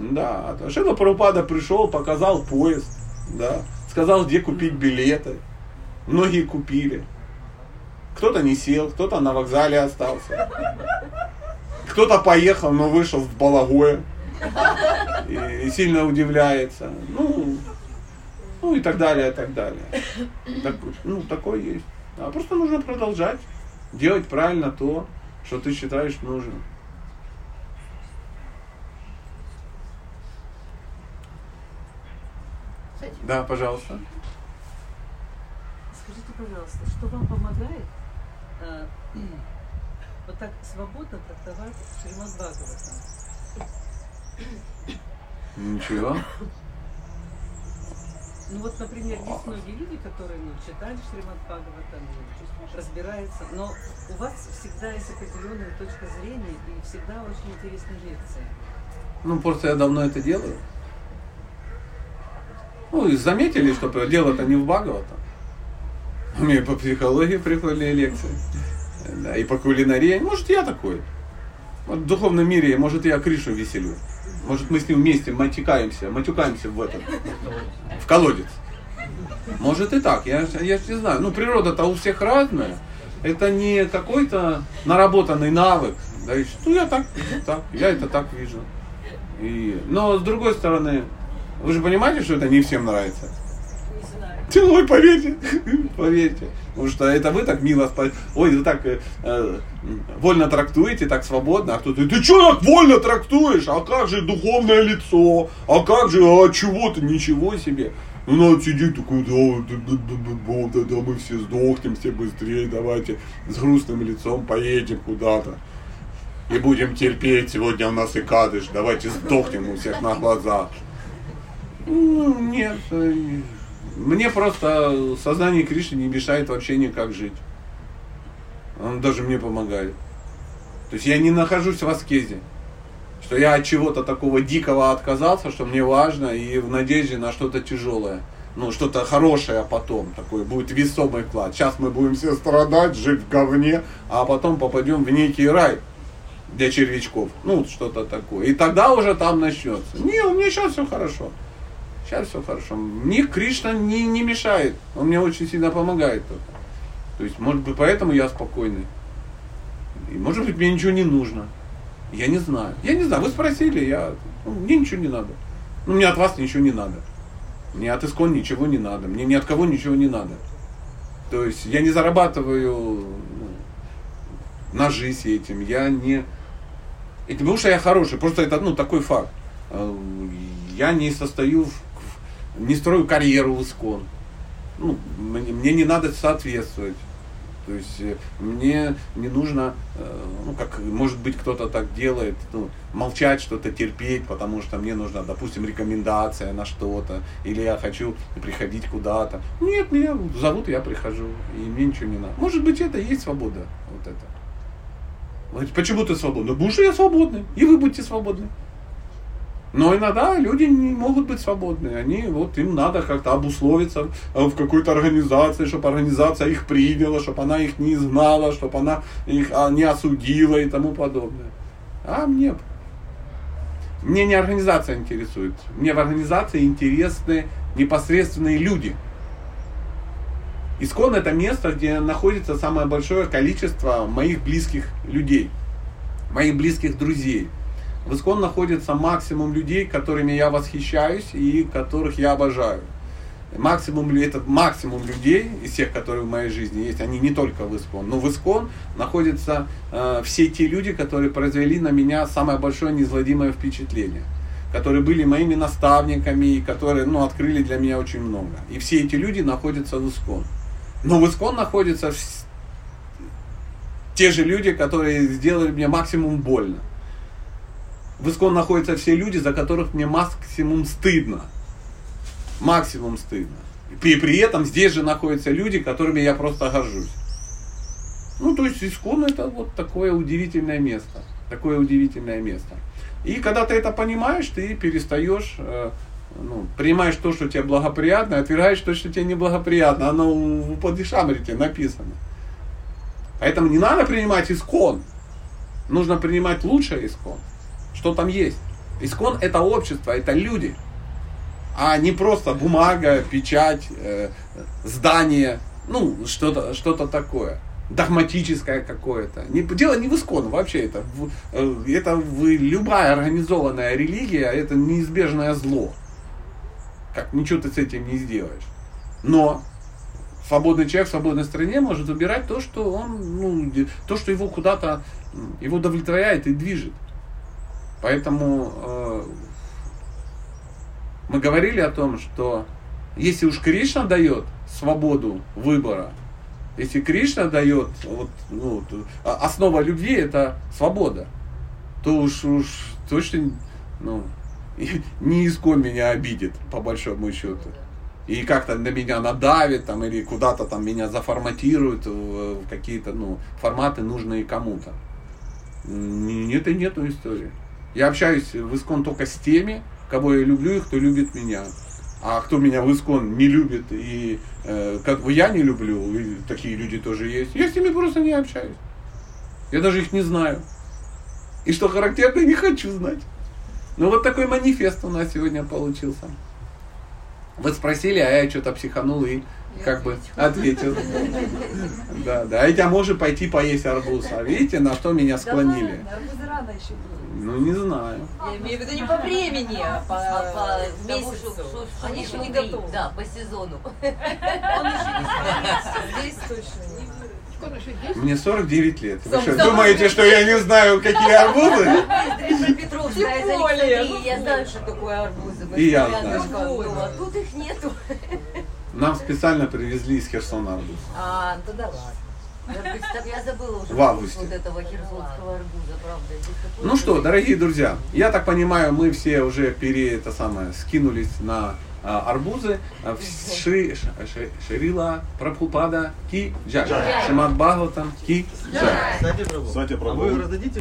Да. Шила Прабхупада пришел, показал поезд, да. Сказал, где купить билеты. Многие купили. Кто-то не сел, кто-то на вокзале остался. Кто-то поехал, но вышел в Балагое и, и сильно удивляется. Ну, ну и так далее, и так далее. Так, ну, такое есть. А просто нужно продолжать делать правильно то, что ты считаешь нужным. Да, пожалуйста. Скажите, пожалуйста, что вам помогает э, вот так свободно трактовать Шримад Бхагаватам? Ничего. Ну вот, например, есть многие люди, которые ну, читали Шримад Бхагаватам, разбираются, но у вас всегда есть определенная точка зрения и всегда очень интересные лекции. Ну, просто я давно это делаю. Ну, и заметили, что дело-то не в Бхагаватам. У меня по психологии прикольные лекции. Да, и по кулинарии. Может, я такой. Вот в духовном мире, может, я Кришу веселю. Может, мы с ним вместе матюкаемся, матюкаемся в этот, в колодец. Может и так, я, я ж не знаю. Ну, природа-то у всех разная. Это не какой-то наработанный навык. Да, и что я так, так, я это так вижу. И, но с другой стороны, вы же понимаете, что это не всем нравится? Ой, поверьте, поверьте. Потому что это вы так мило, ой, вы так э, э, вольно трактуете, так свободно, а кто-то, ты что так вольно трактуешь? А как же духовное лицо? А как же, а чего ты? Ничего себе. Ну, надо сидеть такой, да, да, да, да, да, мы все сдохнем, все быстрее, давайте с грустным лицом поедем куда-то. И будем терпеть, сегодня у нас и кадыш, давайте сдохнем у всех на глазах. Ну, Нет, э, мне просто сознание Кришны не мешает вообще никак жить. Он даже мне помогает. То есть я не нахожусь в аскезе. Что я от чего-то такого дикого отказался, что мне важно, и в надежде на что-то тяжелое. Ну, что-то хорошее потом, такой будет весомый вклад. Сейчас мы будем все страдать, жить в говне, а потом попадем в некий рай для червячков. Ну, что-то такое. И тогда уже там начнется. Не, у меня сейчас все хорошо. Сейчас все хорошо. Мне Кришна не, не мешает. Он мне очень сильно помогает только. То есть, может быть, поэтому я спокойный. И может быть, мне ничего не нужно. Я не знаю. Я не знаю. Вы спросили, я. ну, мне ничего не надо. Ну, мне от вас ничего не надо. Мне от Искон ничего не надо. Мне ни от кого ничего не надо. То есть я не зарабатываю ну, на жизнь этим. Я не. Это потому что я хороший, просто это ну, такой факт. Э, Я не состою, в- не строю карьеру в Искон. Ну, мне, мне не надо соответствовать. То есть э, мне не нужно, э, ну как может быть кто-то так делает, ну, молчать, что-то терпеть, потому что мне нужна, допустим, рекомендация на что-то, или я хочу приходить куда-то. Нет, меня зовут, я прихожу, и мне ничего не надо. Может быть, это и есть свобода, вот это. Почему ты свободный? Потому что я свободный, и вы будьте свободны. Но иногда люди не могут быть свободны. Они, вот им надо как-то обусловиться э, в какой-то организации, чтобы организация их приняла, чтобы она их не изгнала, чтобы она их а, не осудила и тому подобное. А мне, мне не организация интересует. Мне в организации интересны непосредственные люди. Искон это место, где находится самое большое количество моих близких людей, моих близких друзей. В Искон находится максимум людей, которыми я восхищаюсь и которых я обожаю. Максимум, этот максимум людей из всех, которые в моей жизни есть, они не только в Искон, но в Искон находятся э, все те люди, которые произвели на меня самое большое неизгладимое впечатление, которые были моими наставниками и которые ну, открыли для меня очень много. И все эти люди находятся в Искон. Но в Искон находятся те же люди, которые сделали мне максимум больно. В Искон находятся все люди, за которых мне максимум стыдно. Максимум стыдно. И при этом здесь же находятся люди, которыми я просто горжусь. Ну, то есть Искон это вот такое удивительное место. Такое удивительное место. И когда ты это понимаешь, ты перестаешь, э, ну, принимаешь то, что тебе благоприятно, и отвергаешь то, что тебе неблагоприятно. Оно в Падишамрите написано. Поэтому не надо принимать искон. Нужно принимать лучшее искон. Что там есть? Искон это общество, это люди. А не просто бумага, печать, э, здание, ну, что-то что такое. Догматическое какое-то. Не, дело не в искон вообще. Это, э, это в, любая организованная религия, это неизбежное зло. Как ничего ты с этим не сделаешь. Но свободный человек в свободной стране может выбирать то, что он, ну, то, что его куда-то, его удовлетворяет и движет. Поэтому э, мы говорили о том, что если уж Кришна дает свободу выбора, если Кришна дает, вот, ну, основа любви это свобода, то уж, уж точно ну, не искон меня обидит, по большому счету. И как-то на меня надавит там, или куда-то там меня заформатируют в, какие-то ну, форматы, нужные кому-то. Нет и нету истории. Я общаюсь в Искон только с теми, кого я люблю и кто любит меня. А кто меня в Искон не любит и э, как бы я не люблю, и такие люди тоже есть, я с ними просто не общаюсь. Я даже их не знаю. И что характерно, не хочу знать. Ну вот такой манифест у нас сегодня получился. Вы спросили, а я что-то психанул и как бы ответил. Да, да. А я может пойти поесть арбуз. А видите, на что меня склонили? Арбузы рано еще будут. Ну не знаю. Я имею в виду не по времени, а по, А по месяцу, что- что- что Они еще не готовы. Да, по сезону. Он еще не. Здесь точно не Мне 49 лет. Вы что, думаете, что я не знаю, какие арбузы? Тем более. Я знаю, что такое арбузы. И я знаю. а тут их нету. Нам специально привезли из Херсона арбуз. А, ну да ладно. Я забыла уже В августе. вот этого херсонского арбуза, правда. Ну что, дорогие друзья, я так понимаю, мы все уже пере, это самое, скинулись на а, арбузы. А, Шри, Ш- Ш- Шрила Прабхупада Ки Джай. Шимат Бхагаватам Ки Джай. Кстати, Кстати, а вы раздадите